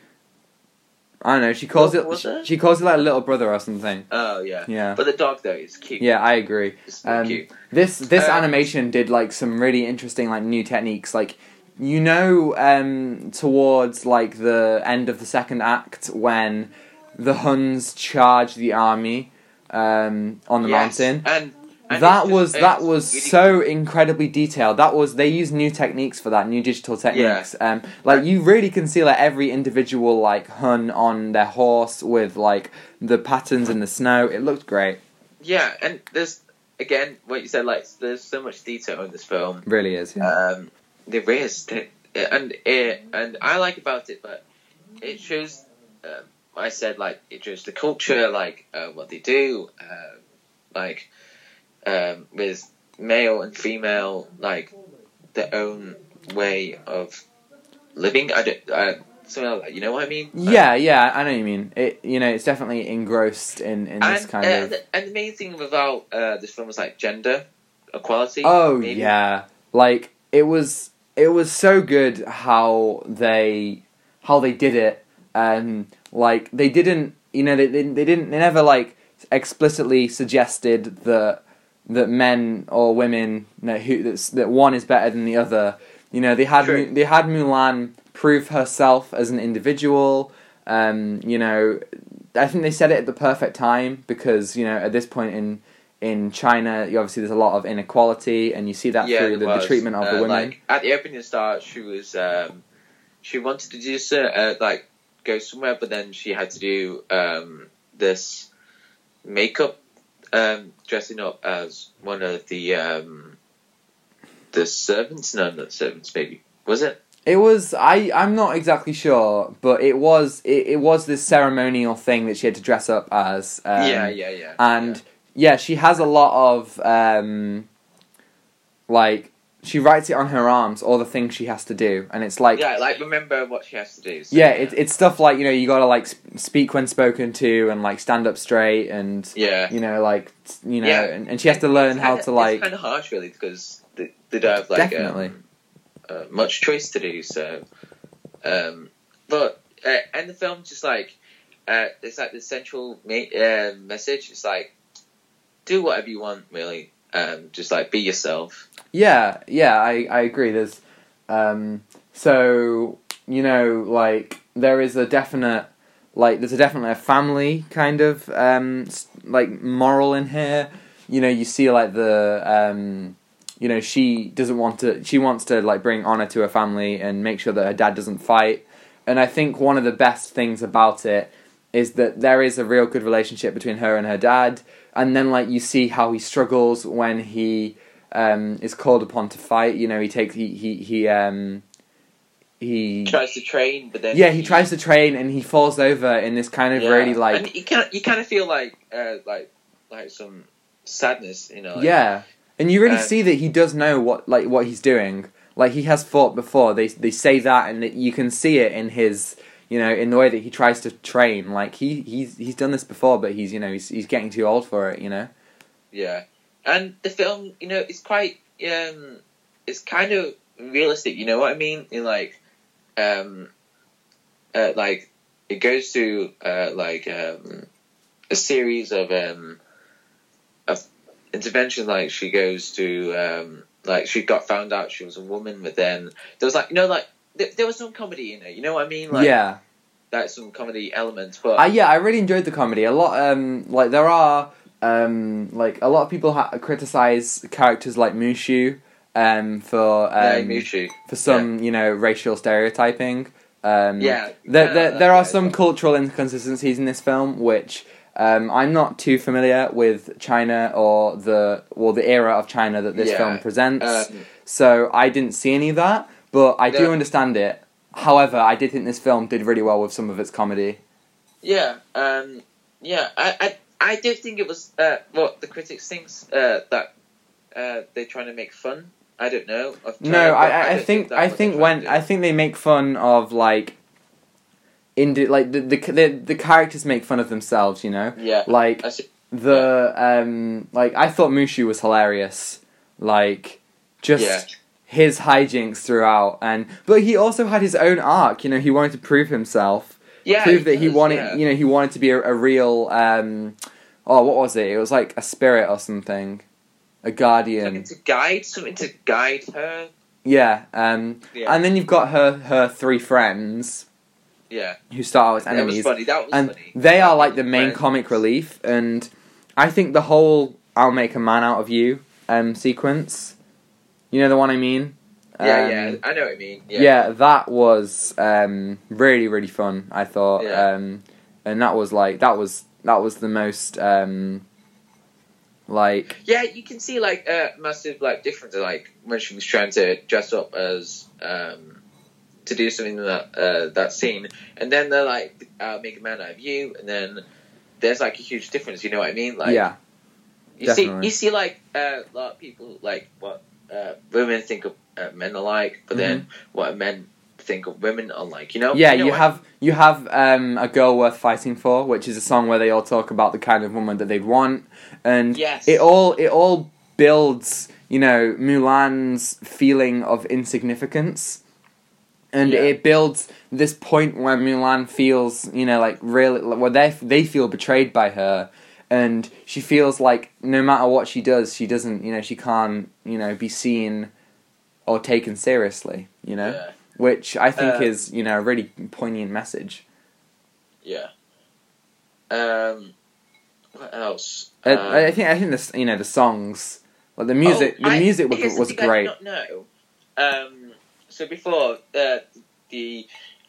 I don't know. She calls What it. was She, it? she calls it like a little brother or something. Oh yeah. Yeah. But the dog though is cute. Yeah, I agree. It's Um, cute. This this Um, animation did like some really interesting like new techniques. Like you know, um, towards like the end of the second act when the Huns charge the army um, on the Yes. mountain. And And that just- was that was really- so incredibly detailed. That was they used new techniques for that, new digital techniques. Um, like you really can see like every individual like hun on their horse with like the patterns in the snow. It looked great. Yeah, and there's again what you said. Like there's so much detail in this film. Really is. Yeah. Um, there is, and it, and I like about it, but it shows. Um, I said like it shows the culture, like uh, what they do, uh, like um, with male and female, like their own way of living. I don't. Uh, something like that. You know what I mean? yeah, yeah, I know what you mean. It you know it's definitely engrossed in in this and, kind and, of. and the main thing about uh, this film was like gender equality. Oh maybe. yeah, like it was it was so good how they how they did it. Um, like they didn't, you know, they they, they didn't they never like explicitly suggested that that men or women you know, who that's, that one is better than the other. You know, they had Mu- they had Mulan prove herself as an individual. Um, you know, I think they said it at the perfect time because you know at this point in in China, you obviously there's a lot of inequality, and you see that yeah, through the, the treatment of Uh, the women. Like at the opening start, she was um, she wanted to do so, uh, like go somewhere, but then she had to do um, this makeup, um, dressing up as one of the um, the servants. No, not servants. Maybe was it? It was I I'm not exactly sure, but it was it, it was this ceremonial thing that she had to dress up as. Um, yeah, yeah, yeah. and yeah. she has a lot of um, like she writes it on her arms all the things she has to do, and it's like yeah, like remember what she has to do. so, yeah, it, it's stuff like you know you gotta like speak when spoken to and like stand up straight and yeah. you know like you know Yeah. and, and she has to learn how to like It's kind of harsh, really, because they, they don't have like Definitely. um, uh, much choice to do. So, um, but uh, and the film just like uh, it's like the central ma- uh, message. It's like do whatever you want, really. Um, just like be yourself. Yeah, yeah, I, I agree. There's um so you know, like there is a definite like there's a definitely a family kind of um like moral in here. You know, you see like the um you know, she doesn't want to she wants to like bring honor to her family and make sure that her dad doesn't fight. And I think one of the best things about it is that there is a real good relationship between her and her dad and then like you see how he struggles when he um, is called upon to fight. You know, he takes he he he um he Tries to train, but then yeah he tries to train and he falls over in this kind of Yeah. really and like you kind of you kind of feel like uh, like like some sadness, you know. Like, yeah, and you really um, see that he does know what like what he's doing. Like he has fought before. They they say that, and that you can see it in his you know in the way that he tries to train. Like he he's he's done this before, but he's you know he's he's getting too old for it. You know. Yeah, and the film, you know, is quite um, it's kind of realistic. You know what I mean? In like, um, uh, like it goes through uh, like um, a series of um, of interventions. Like she goes to um, like she got found out she was a woman, but then there was like you know like there, there was some comedy in it. You know what I mean? Like, yeah. like some comedy elements, but I yeah, I really enjoyed the comedy. A lot, um, like there are, um, like a lot of people ha- criticize characters like Mushu, um, for yeah, um, Mushu. for some you know racial stereotyping. Um, Yeah, there there, that's there are some cultural inconsistencies in this film, which um, I'm not too familiar with China or the well the era of China that this Yeah, film presents. Um, so I didn't see any of that, but I do Yeah. understand it. However, I did think this film did really well with some of its comedy. Yeah, um, yeah, I, I, I did think it was uh, what the critics thinks uh, that uh, they're trying to make fun. I don't know. No, I, I, I don't think I think when I think they make fun of like, indi- like the, the the the characters make fun of themselves. You know, yeah, like the um like I thought Mushu was hilarious. Like just. His hijinks throughout, and but he also had his own arc. You know, he wanted to prove himself, yeah, prove that he does, wanted. yeah. You know, he wanted to be a, a real. um Oh, what was it? It was like a spirit or something, a guardian. something to guide, something to guide her. Yeah, um, Yeah, and then you've got her her three friends yeah, who start out as that was enemies, funny. That was and funny. they That are like the main friends. comic relief. And I think the whole "I'll make a man out of you" um, sequence. You know the one I mean? Yeah, Um, yeah, I know what you mean. Yeah, yeah, that was um, really really fun. I thought, Yeah. um, and that was like that was that was the most um, like Yeah, you can see like a massive like difference. Like when she was trying to dress up as um, to do something in that uh, that scene, and then they're like, "I'll make a man out of you," and then there's like a huge difference. You know what I mean? Like, yeah you definitely. see, you see like uh, a lot of people like what uh, women think of uh, men are like, but then what men think of women are like. You know? Mm-hmm. yeah you, know you have you have um, a girl worth fighting for, which is a song where they all talk about the kind of woman that they'd want, and Yes. it all it all builds you know Mulan's feeling of insignificance, and Yeah. it builds this point where Mulan feels you know like really where they they feel betrayed by her. And she feels like no matter what she does, she doesn't, you know, she can't, you know, be seen or taken seriously, you know? Yeah, which I think Um, is you know a really poignant message. yeah. Um, what else? I, Um, I think I think this you know the songs, like the music, Oh, the I- music was, was I great. know. Um, so before uh, the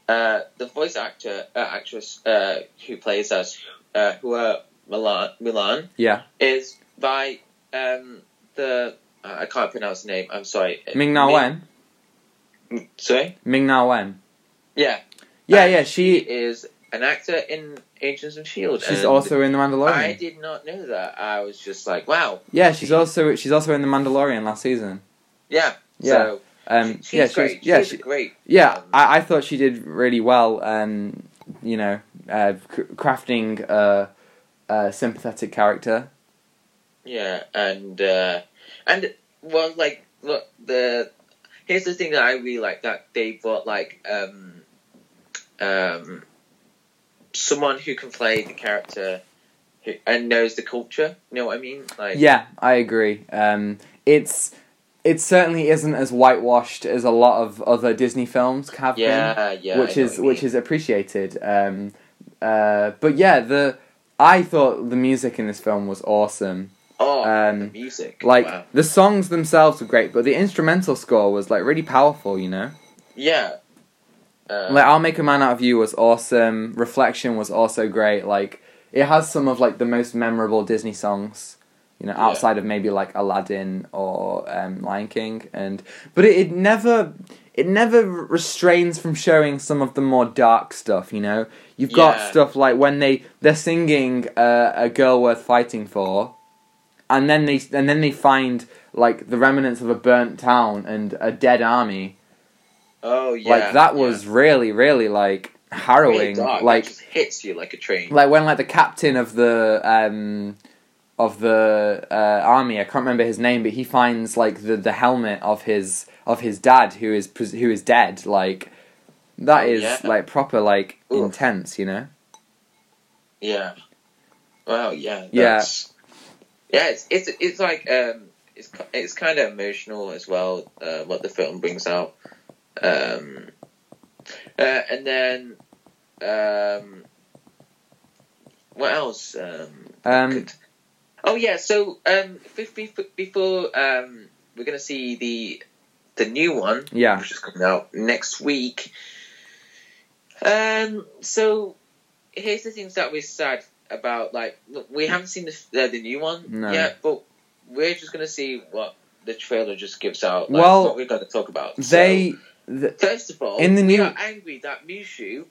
uh, the voice actor uh, actress uh, who plays us uh, Hua Milan Milan Yeah, is by um, the uh, I can't pronounce the name. I'm sorry. Ming Na Wen, Ming- Sorry. Ming Na Wen. Yeah. Yeah, yeah, she is an actor in Agents of Shield. she's also in the Mandalorian. I did not know that. I was just like, wow. yeah, she's also she's also in the Mandalorian last season. Yeah. Yeah. So Um, she's yeah, she great. yeah, she's she, great. yeah. um, I, I thought she did really well. Um, you know, uh, c- crafting a, a sympathetic character. Yeah, and uh, and well, like look, the here's the thing that I really like that they brought like um um someone who can play the character who, and knows the culture. You know what I mean? Like Yeah, I agree. Um, it's it certainly isn't as whitewashed as a lot of other Disney films have been. yeah, yeah. which is which mean. is appreciated. Um, uh, but yeah, the I thought the music in this film was awesome. oh um, the music Like wow. the songs themselves were great, but the instrumental score was like really powerful. You know, yeah. Uh, like "I'll Make a Man Out of You" was awesome. "Reflection" was also great. Like it has some of like the most memorable Disney songs. You know, Yeah. outside of maybe like Aladdin or um, Lion King, and but it, it never it never restrains from showing some of the more dark stuff. You know, you've got Yeah. stuff like when they they're singing uh, "A Girl Worth Fighting For," and then they and then they find like the remnants of a burnt town and a dead army. oh yeah. like that yeah. was really really like harrowing. Really like just hits you like a train. like when like the captain of the um of the uh, army I can't remember his name but he finds like the the helmet of his of his dad who is who is dead like that Oh, is yeah. like proper like Oof. intense you know Yeah. Wow. Yeah. Yeah. Yeah. It's it's it's like um it's it's kind of emotional as well. Uh, what the film brings out. Um. Uh, and then um. What else? Um. Um, could- Oh yeah. So um. bef- bef- Before um, we're gonna see the the new one. yeah which is coming out next week. Um, so here's the things that we're sad about. Like, look, we haven't seen the uh, the new one No. yet, but we're just gonna see what the trailer just gives out. Like, Well, what we're gonna talk about. they so, first of all, in the we new- are angry that Mushu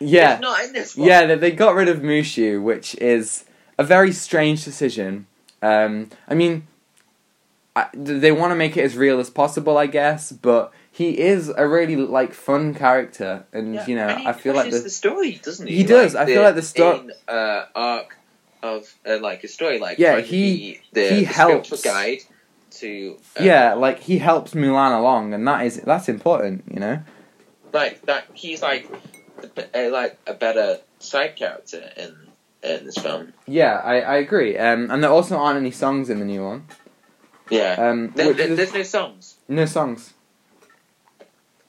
yeah is not in this one. Yeah, they got rid of Mushu, which is a very strange decision. Um, I mean, I, they want to make it as real as possible, I guess, but he is a really like fun character, and Yeah, you know, and he I feel like the, the story, doesn't he? He does, I feel like the story uh, arc of uh, like a story, like Yeah, he- the, he the helps. guide to uh, yeah, like he helps Mulan along, and that is that's important, you know. like that he's like uh, like a better side character in in this film. Yeah, I, I agree. Um, and there also aren't any songs in the new one. Yeah, Um, there, which there- is- there's no songs. no songs.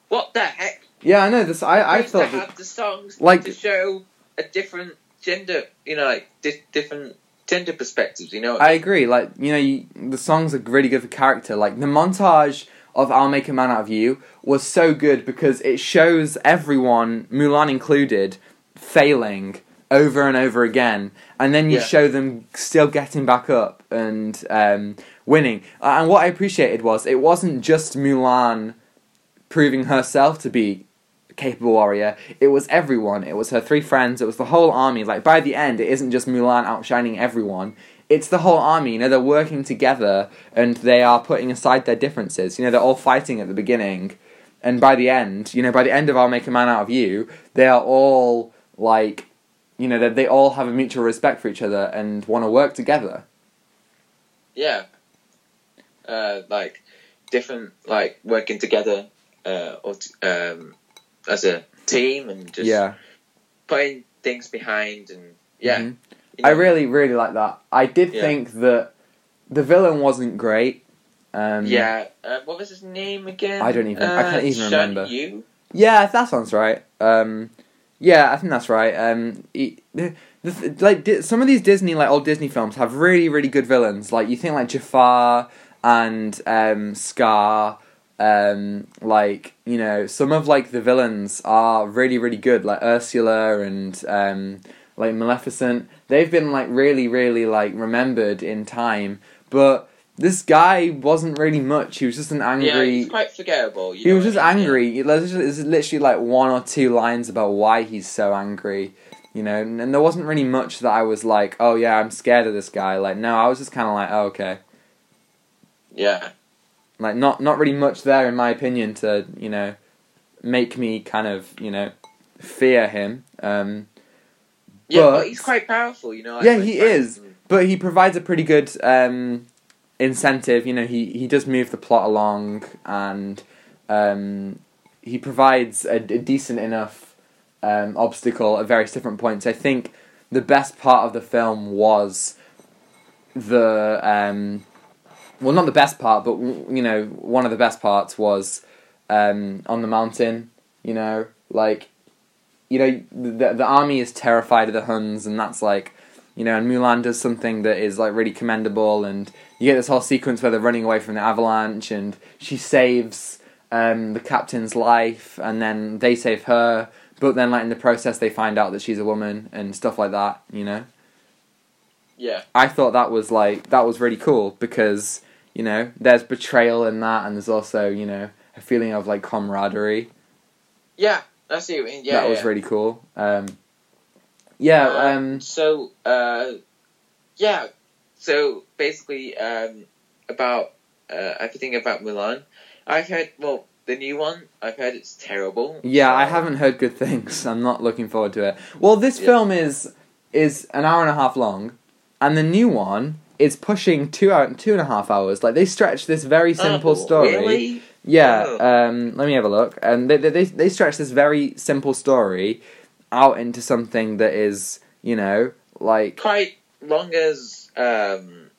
What the heck? Yeah, I know this. I I Used to thought that, have the songs like- to show a different gender. You know, like di- different tender perspectives. You know, I agree. Like you know, you, the songs are really good for character. Like the montage of "I'll Make a Man Out of You" was so good because it shows everyone, Mulan included, failing over and over again, and then you Yeah. show them still getting back up and um, winning. Uh, And what I appreciated was it wasn't just Mulan proving herself to be a capable warrior. It was everyone. It was her three friends. It was the whole army. Like by the end, it isn't just Mulan outshining everyone. It's the whole army. You know, they're working together and they are putting aside their differences. You know, they're all fighting at the beginning, and by the end, you know, by the end of "I'll Make a Man Out of You," they are all like, you know, that they all have a mutual respect for each other and want to work together. yeah, uh, like different, like working together, uh, or t- um, as a team and just yeah. putting things behind and yeah. Mhm. you know, I really, really like that. I did Yeah. think that the villain wasn't great. Um, yeah. Uh, what was his name again? I don't even- I can't Uh, even Shan remember. Yu? Yeah, that sounds right. Um, yeah, I think that's right. Um, he- the, the, like di- some of these Disney like old Disney films have really really good villains. Like you think like Jafar and um, Scar. Um, like you know, some of like the villains are really really good. Like Ursula and um, like Maleficent. They've been like really really like remembered in time, but. This guy wasn't really much. He was just an angry. Yeah, he's quite forgettable. You He was just I mean? angry. There's literally like one or two lines about why he's so angry, you know. And, and there wasn't really much that I was like, oh yeah, I'm scared of this guy. Like no, I was just kind of like, oh, okay. Yeah, Like not not really much there in my opinion to you know make me kind of you know fear him. Um, yeah, but, But- he's quite powerful. You know. like, Yeah, he is. and- but he provides a pretty good um, incentive. You know, he he does move the plot along, and um, he provides a, a decent enough um, obstacle at various different points. I think the best part of the film was the um, well, not the best part, but you know, one of the best parts was um, on the mountain. You know, like you know, the the army is terrified of the Huns, and that's like you know, and Mulan does something that is like really commendable, and you get this whole sequence where they're running away from the avalanche, and she saves um, the captain's life, and then they save her, but then like in the process they find out that she's a woman and stuff like that. You know, Yeah, I thought that was like that was really cool because you know there's betrayal in that, and there's also you know a feeling of like camaraderie. yeah, that's see. What you mean. Yeah, that was yeah. really cool. Um, yeah, Uh, um, so, uh, yeah. So basically, um, about uh, everything about Mulan, I've heard. Well, the new one, I've heard it's terrible. yeah. I haven't heard good things. I'm not looking forward to it. Well, this Yeah. film is is an hour and a half long, and the new one is pushing two hour two and a half hours. Like they stretch this very simple Oh, story. Really? Yeah, Oh. um, let me have a look. And they they they stretch this very simple story out into something that is, you know, like Quite long as um,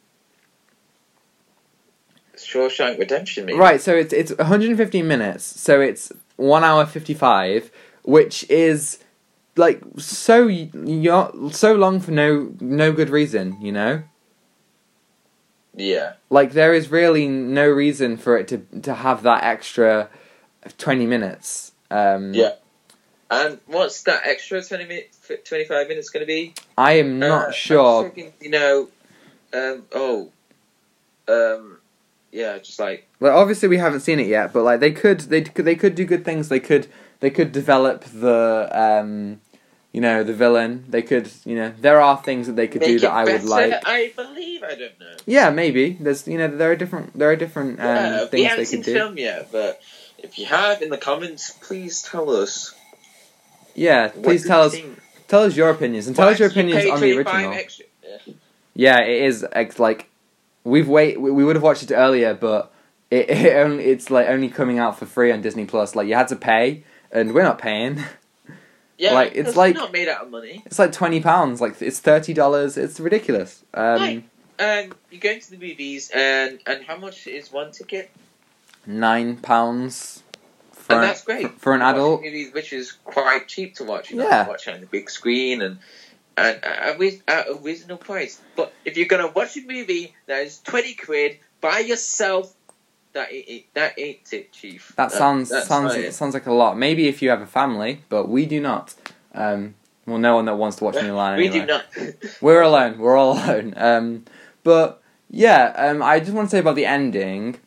Shawshank Redemption. Maybe. right. So it's it's 115 minutes. So it's one hour 55, which is like so y- y- so long for no no good reason. You know, Yeah. like there is really no reason for it to to have that extra 20 minutes. Um, Yeah. And what's that extra 20 minutes, 25 minutes going to be? I am Uh, not I'm sure. thinking, you know, um, oh, um, yeah, just like, Like obviously we haven't seen it yet, but like they could they could they could do good things. They could they could develop the um you know the villain. They could you know there are things that they could do that I would like. I believe, I don't know. Yeah, maybe there's you know there are different there are different um, yeah, we haven't they seen could the do. film yet, but if you have in the comments, please tell us. Yeah, please tell us think. tell us your opinions and tell us your opinions on the original. Extra? Yeah. Yeah, it is ex- like we've wait we, we would have watched it earlier, but it, *laughs* it only it's like only coming out for free on Disney Plus. Like you had to pay, and we're not paying. *laughs* Yeah, Like, it's like- not made out of money. It's like twenty pounds. Like it's thirty dollars. It's ridiculous. Um, Right. And you go into the movies, and and how much is one ticket? Nine pounds for and that's great for, for an adult. movies, which is quite cheap to watch. You know, Yeah. watch on the big screen, and and at a, a reasonable price. But if you're gonna watch a movie that is twenty quid by yourself, that ain't that ain't it, Chief. That sounds sounds it. sounds like a lot. Maybe if you have a family, but we do not. Um, well, no one that wants to watch Mulan. *laughs* We anyway. do not. *laughs* We're alone. We're all alone. Um, but yeah, um, I just want to say about the ending.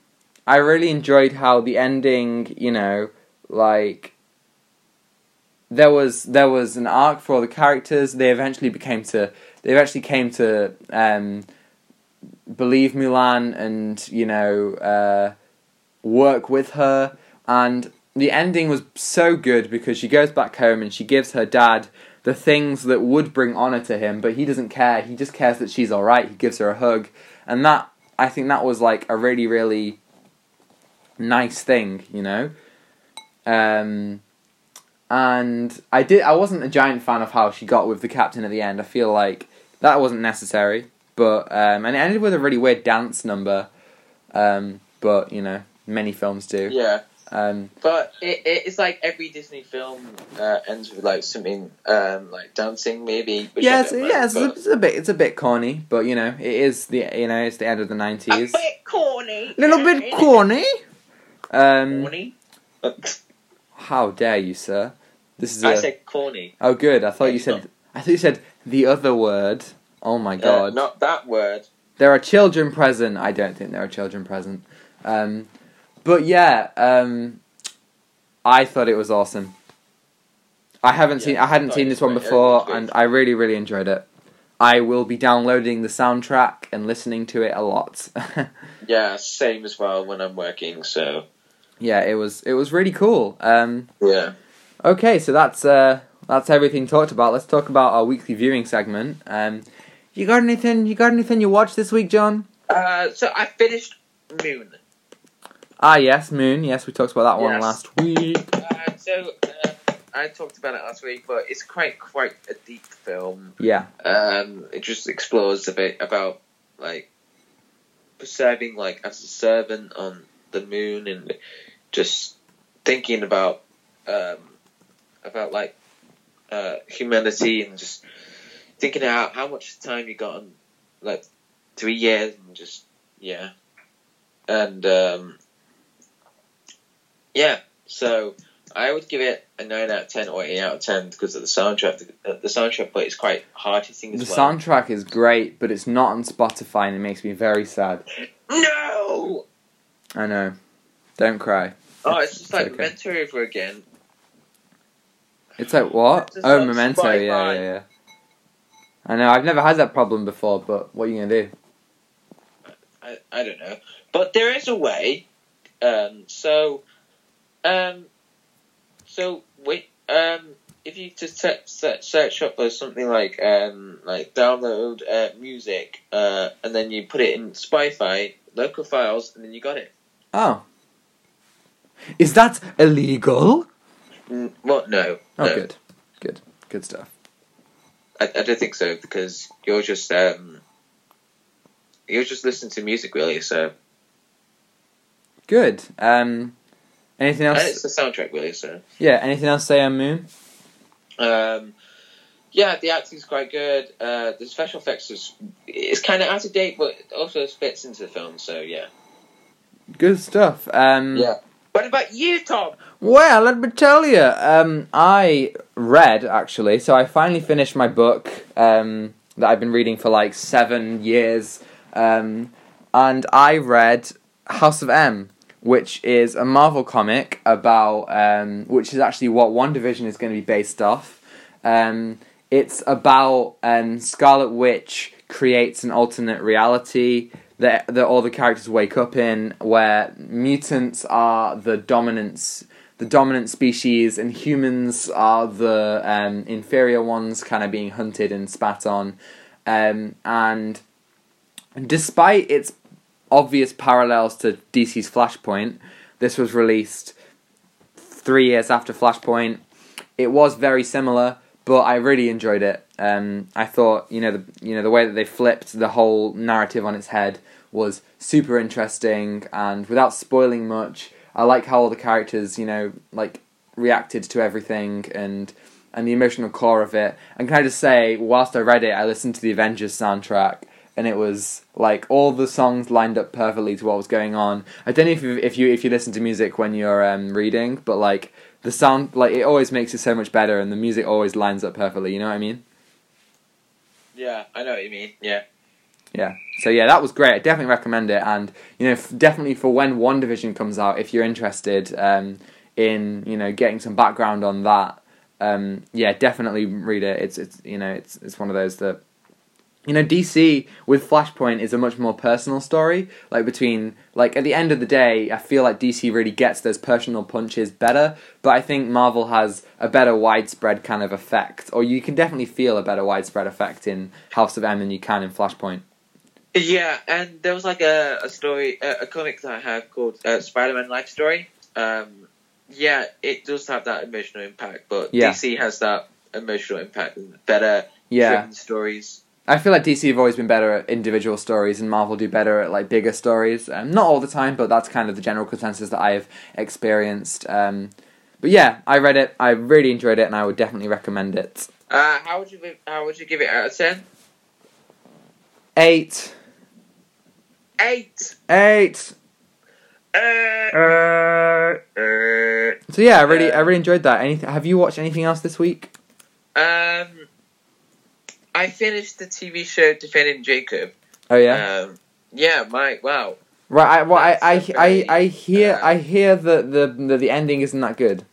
I really enjoyed how the ending, you know, like there was there was an arc for all the characters. They eventually became to they eventually came to um, believe Mulan and you know uh, work with her. And the ending was so good because she goes back home and she gives her dad the things that would bring honor to him, but he doesn't care. He just cares that she's all right. He gives her a hug, and that I think that was like a really really nice thing, you know. Um, and I did. I wasn't a giant fan of how she got with the captain at the end. I feel like that wasn't necessary, but um, and it ended with a really weird dance number. Um, but you know, many films do. yeah, Um, but it, it's like every Disney film uh, ends with like something um, like dancing, maybe. which yeah, it's, yeah, it's, a, it's a bit, it's a bit corny, but you know, it is the, you know, it's the end of the nineties. a bit corny. Little bit *laughs* corny. Um, Corny. how dare you, sir? This is I a. said corny. oh, good. I thought you said. I thought you said the other word. Oh my Uh, god. not that word. There are children present. I don't think there are children present. Um, but yeah, um, I thought it was awesome. I haven't Yeah, seen. I hadn't seen this one before, and I really, really enjoyed it. I will be downloading the soundtrack and listening to it a lot. *laughs* Yeah, same as well when I'm working. So yeah, it was. It was really cool. Um, yeah. okay, so that's uh, that's everything talked about. Let's talk about our weekly viewing segment. Um, you got anything? You got anything you watched this week, John? Uh, so I finished Moon. Ah, yes, Moon. Yes, we talked about that one Yes. last week. Uh, so uh, I talked about it last week, but it's quite quite a deep film. Yeah. Um, it just explores a bit about like serving like as a servant on the moon and just thinking about um, about like uh, humanity and just thinking out how much time you got on like three years and just yeah and um, yeah so I would give it a nine out of ten or eight out of ten because of the soundtrack. The, the soundtrack, but it's quite hard hitting The as well. The soundtrack is great, but it's not on Spotify and it makes me very sad. No! I know. Don't cry. Oh, it's just like okay. Memento over again. It's like what? It's Oh, Memento. Yeah, Spotify. yeah, yeah. I know. I've never had that problem before, but what are you gonna do? I, I don't know, but there is a way. Um, so, um, so wait. Um, if you just se- se- search up or something like um, like download uh, music, uh, and then you put it in Spotify local files, and then you got it. Oh. Is that illegal? Mm, well, no, Oh, no. good, good, good stuff. I, I don't think so because you're just um, you're just listening to music really. So Good. Um, anything and else? it's the soundtrack really. So Yeah. Anything else? Say on Moon. um, yeah, the acting's quite good. Uh, the special effects is it's kind of out of date, but it also fits into the film. So yeah. Good stuff. Um, Yeah. What about you, Tom? Well, let me tell you. Um, I read actually, so I finally finished my book um, that I've been reading for like seven years, um, and I read House of M, which is a Marvel comic about, um, which is actually what WandaVision is going to be based off. Um, it's about um, Scarlet Witch creates an alternate reality that, that all the characters wake up in, where mutants are the dominance, the dominant species, and humans are the um, inferior ones, kind of being hunted and spat on. Um, and despite its obvious parallels to DC's Flashpoint, this was released three years after Flashpoint. It was very similar, but I really enjoyed it. Um, I thought you know the you know the way that they flipped the whole narrative on its head was super interesting, and without spoiling much, I like how all the characters you know like reacted to everything, and and the emotional core of it. And can I just say, whilst I read it, I listened to the Avengers soundtrack, and it was like all the songs lined up perfectly to what was going on. I don't know if you if you if you listen to music when you're um, reading, but like the sound, like it always makes it so much better, and the music always lines up perfectly. You know what I mean? Yeah, I know what you mean. Yeah. Yeah. So yeah, that was great. I definitely recommend it, and you know, f- definitely for when WandaVision comes out, if you're interested um, in you know getting some background on that, um, yeah, definitely read it. It's it's you know it's it's one of those that you know DC with Flashpoint is a much more personal story. Like between like at the end of the day, I feel like DC really gets those personal punches better, but I think Marvel has a better widespread kind of effect, or you can definitely feel a better widespread effect in House of M than you can in Flashpoint. Yeah, and there was like a, a story, a, a comic that I have called uh, Spider-Man Life Story. Um, yeah, it does have that emotional impact, but Yeah. DC has that emotional impact and better Yeah. stories. I feel like DC have always been better at individual stories, and Marvel do better at like bigger stories. Um, not all the time, but that's kind of the general consensus that I've experienced. Um, but yeah, I read it. I really enjoyed it, and I would definitely recommend it. Uh, how would you give- how would you give it out of ten? Eight, Eight. eight. Uh, uh, So yeah, I really, I really enjoyed that. Anything? Have you watched anything else this week? um, I finished the TV show Defending Jacob. Oh yeah. Um, yeah, my wow. right. I, well, I, I, a I, very, I hear, uh, I hear that the, the the ending isn't that good.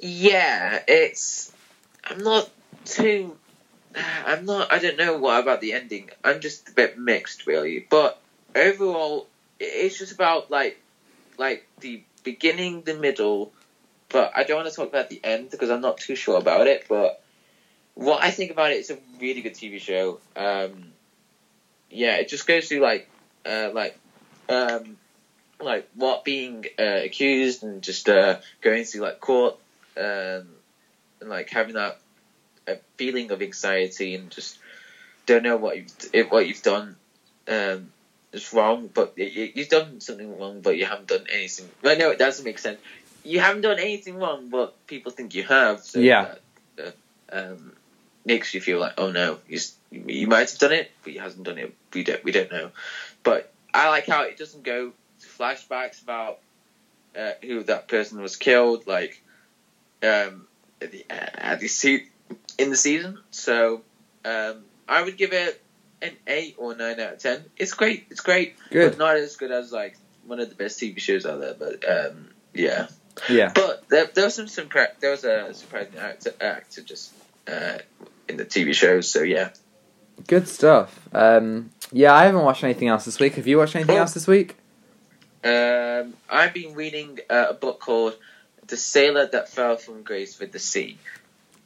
Yeah, it's. I'm not too. I'm not. I don't know what about the ending. I'm just a bit mixed, really. But overall, it's just about like, like the beginning, the middle. But I don't want to talk about the end because I'm not too sure about it. But what I think about it, it's a really good TV show. Um, yeah, it just goes through like, uh, like, um, like what being uh, accused and just uh, going through like court um, and like having that uh, feeling of anxiety and just don't know what you've what you've done um, is wrong, but you've done something wrong, but you haven't done anything. Well, no, it doesn't make sense. You haven't done anything wrong, but people think you have. So Yeah. that, uh, um, makes you feel like, oh no, you you might have done it, but he hasn't done it. We don't we don't know. But I like how it doesn't go to flashbacks about uh, who that person was killed, like um, at the at the se- in the season. So um, I would give it an eight or nine out of ten. It's great. It's great, Good. but not as good as like one of the best TV shows out there. But um, yeah, Yeah. but there, there was some, some there was a surprising actor, actor just uh, in the TV shows. So yeah. Good stuff. Um, yeah, I haven't watched anything else this week. Have you watched anything Oh. else this week? Um, I've been reading uh, a book called "The Sailor That Fell from Grace with the Sea."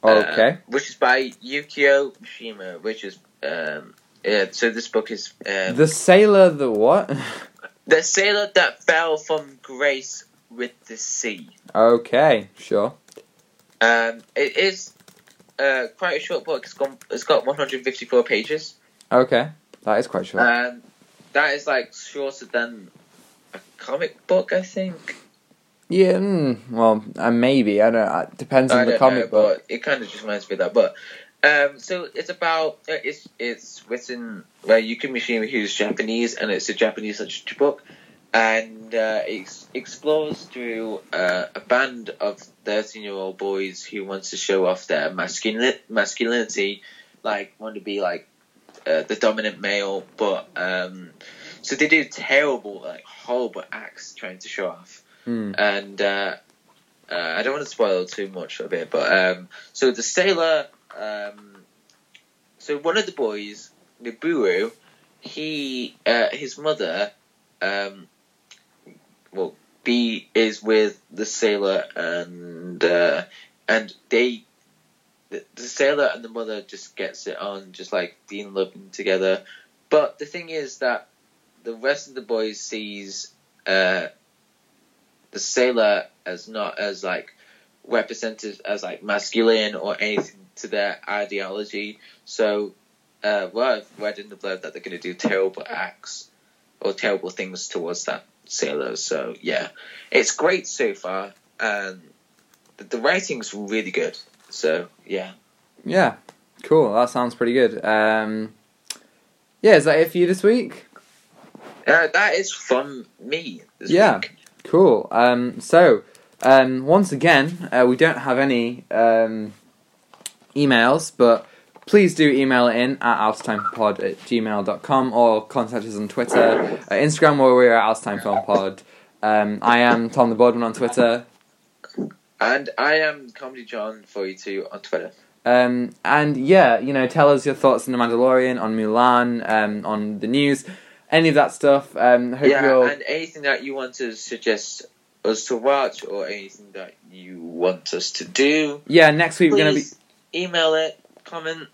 uh, Okay. which is by Yukio Mishima, which is um, yeah, so this book is um, the sailor, the what? the sailor that fell from grace with the sea. okay, sure. Um, it is uh, quite a short book. It's gone. It's got 154 pages. Okay, that is quite short. Um, that is like shorter than a comic book, I think. yeah, mm, well, uh, maybe I don't. know. It depends I on the comic know, book. but it kind of just reminds me of that. But um, so it's about uh, it's it's written by Yuki Mishima, who's Japanese, and it's a Japanese literature book, and uh, it explores through uh, a band of thirteen-year-old boys who wants to show off their masculin- masculinity, like want to be like uh, the dominant male, but um, so they do terrible, like horrible acts trying to show off Hmm. and uh, uh, I don't want to spoil too much of it, but um, so the sailor, um, so one of the boys, Noboru, he, uh, his mother, um, well, B is with the sailor, and uh, and they, the, the sailor and the mother just gets it on, just like being loving together. But the thing is that the rest of the boys sees. Uh, the sailor as not as like represented as like masculine or anything to their ideology. So uh well I've read in the blood that they're gonna do terrible acts or terrible things towards that sailor. So yeah. It's great so far and the, the writing's really good. So yeah. Yeah, cool. That sounds pretty good. Um, yeah, is that it for you this week? Uh, that is from me this Yeah. week. Cool. Um, so, um, once again, uh, we don't have any um, emails, but please do email it in at outatimepod at gmail.com or contact us on Twitter, uh, Instagram, where we're at outatimefilmpod. Um, I am Tom the Boardman on Twitter. And I am Comedy John for you two on Twitter. Um, and yeah, you know, tell us your thoughts on The Mandalorian, on Mulan, um, on the news, any of that stuff. Um, hope yeah, you're. and anything that you want to suggest us to watch or anything that you want us to do, Yeah, next week we're going to be. email it, comment,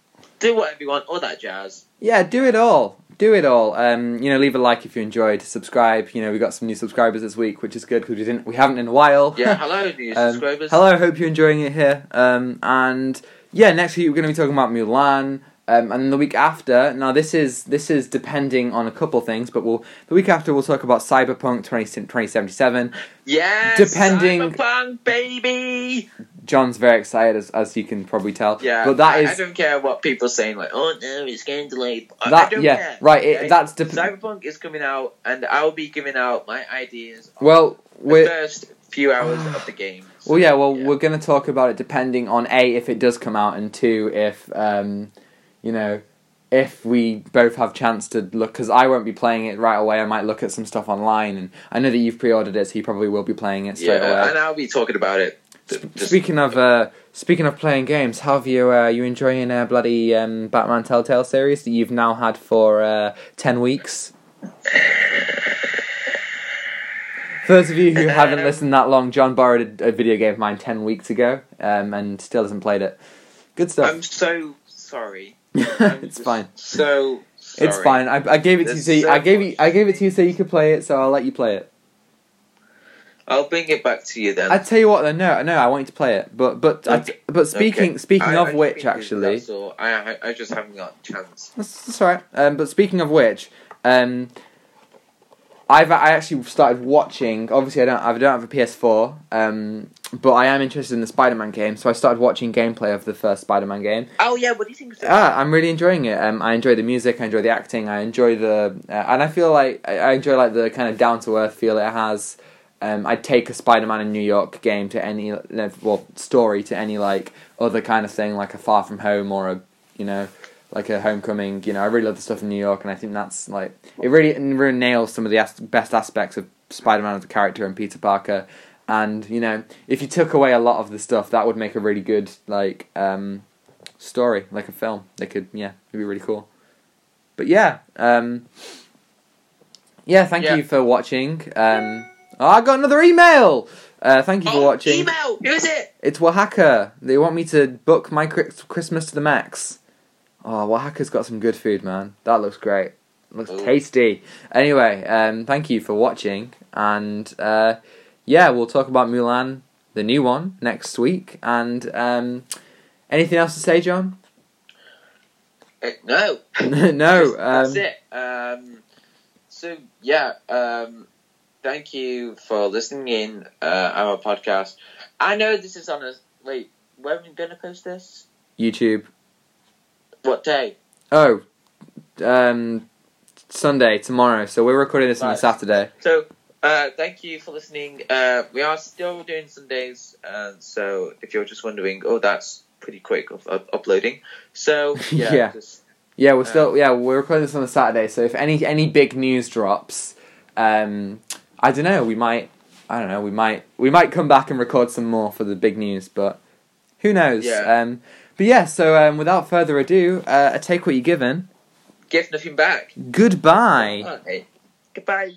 do whatever you want, all that jazz. Yeah, do it all. Do it all. Um, you know, leave a like if you enjoyed. Subscribe. You know, we got some new subscribers this week, which is good because we didn't, we haven't in a while. Yeah, hello, new *laughs* Um, subscribers. Hello, hope you're enjoying it here. Um, and yeah, next week we're going to be talking about Mulan. Um, and the week after, now this is this is depending on a couple things, but we'll the week after we'll talk about Cyberpunk 20, 2077. Yes, depending- Cyberpunk, baby. John's very excited, as, as you can probably tell. Yeah, but that I, is I don't care what people are saying like, oh no, it's getting delayed. That don't yeah care, right. It, okay? that's dep- Cyberpunk is coming out, and I'll be giving out my ideas. on well the first few hours of the game. *sighs* Well, yeah. Well, Yeah. we're going to talk about it depending on a if it does come out, and two if um, you know, if we both have chance to look. Because I won't be playing it right away. I might look at some stuff online, and I know that you've pre-ordered it, so you probably will be playing it straight yeah, away. and I'll be talking about it. just- Speaking of uh, speaking of playing games, how have you uh, you enjoying uh, bloody um, Batman Telltale series that you've now had for uh, ten weeks? For those of you who haven't *laughs* listened that long, John borrowed a, a video game of mine ten weeks ago, um, and still hasn't played it. Good stuff. I'm so sorry. *laughs* It's fine. So sorry. It's fine. I, I gave it to you. There's So you, so I gave you. I gave it to you so you could play it. So I'll let you play it. I'll bring it back to you then. I tell you what, though. No, no, I want you to play it. But but I- but speaking Okay. speaking I- of I which, actually, I I just haven't got a chance. That's, that's all right. Um, but speaking of which, um, I've I actually started watching. Obviously, I don't I don't have a PS4, um, but I am interested in the Spider-Man game. So I started watching gameplay of the first Spider-Man game. Oh yeah, what do you think? Ah, I'm really enjoying it. Um, I enjoy the music. I enjoy the acting. I enjoy the uh, and I feel like I, I enjoy like the kind of down to earth feel it has. Um, I'd take a Spider-Man in New York game to any uh, well story to any like other kind of thing like a Far From Home or a you know like a Homecoming. You know, I really love the stuff in New York, and I think that's like it really it really nails some of the as- best aspects of Spider-Man as a character and Peter Parker. And you know, if you took away a lot of the stuff, that would make a really good like um, story, like a film. They could, yeah, it'd be really cool. But yeah, um, yeah. Thank Yeah. you for watching. Um, oh, I got another email. Uh, thank you for Oh, watching. Email. Who is it? It's Wahaca. They want me to book my Chris- Christmas to the max. Oh, Wahaca's got some good food, man. That looks great. Looks Ooh. tasty. Anyway, um, thank you for watching, and uh, yeah, we'll talk about Mulan, the new one, next week. And um, anything else to say, John? Uh, no. *laughs* *laughs* no. Just- that's Um, it. Um, so yeah, um, thank you for listening in uh, our podcast. I know this is on a wait. When are we gonna post this? YouTube. What day? Oh, um, Sunday tomorrow. So we're recording this on a Saturday. So uh, thank you for listening. Uh, we are still doing Sundays, uh, so if you're just wondering, oh, that's pretty quick of, of uploading. So *laughs* yeah, Yeah. just- Yeah, we're still yeah we're recording this on a Saturday. So if any any big news drops, um, I don't know. We might I don't know. We might we might come back and record some more for the big news, but who knows? Yeah. Um, but yeah. So um, without further ado, uh, I take what you're given. give nothing back. Goodbye. Okay. Goodbye.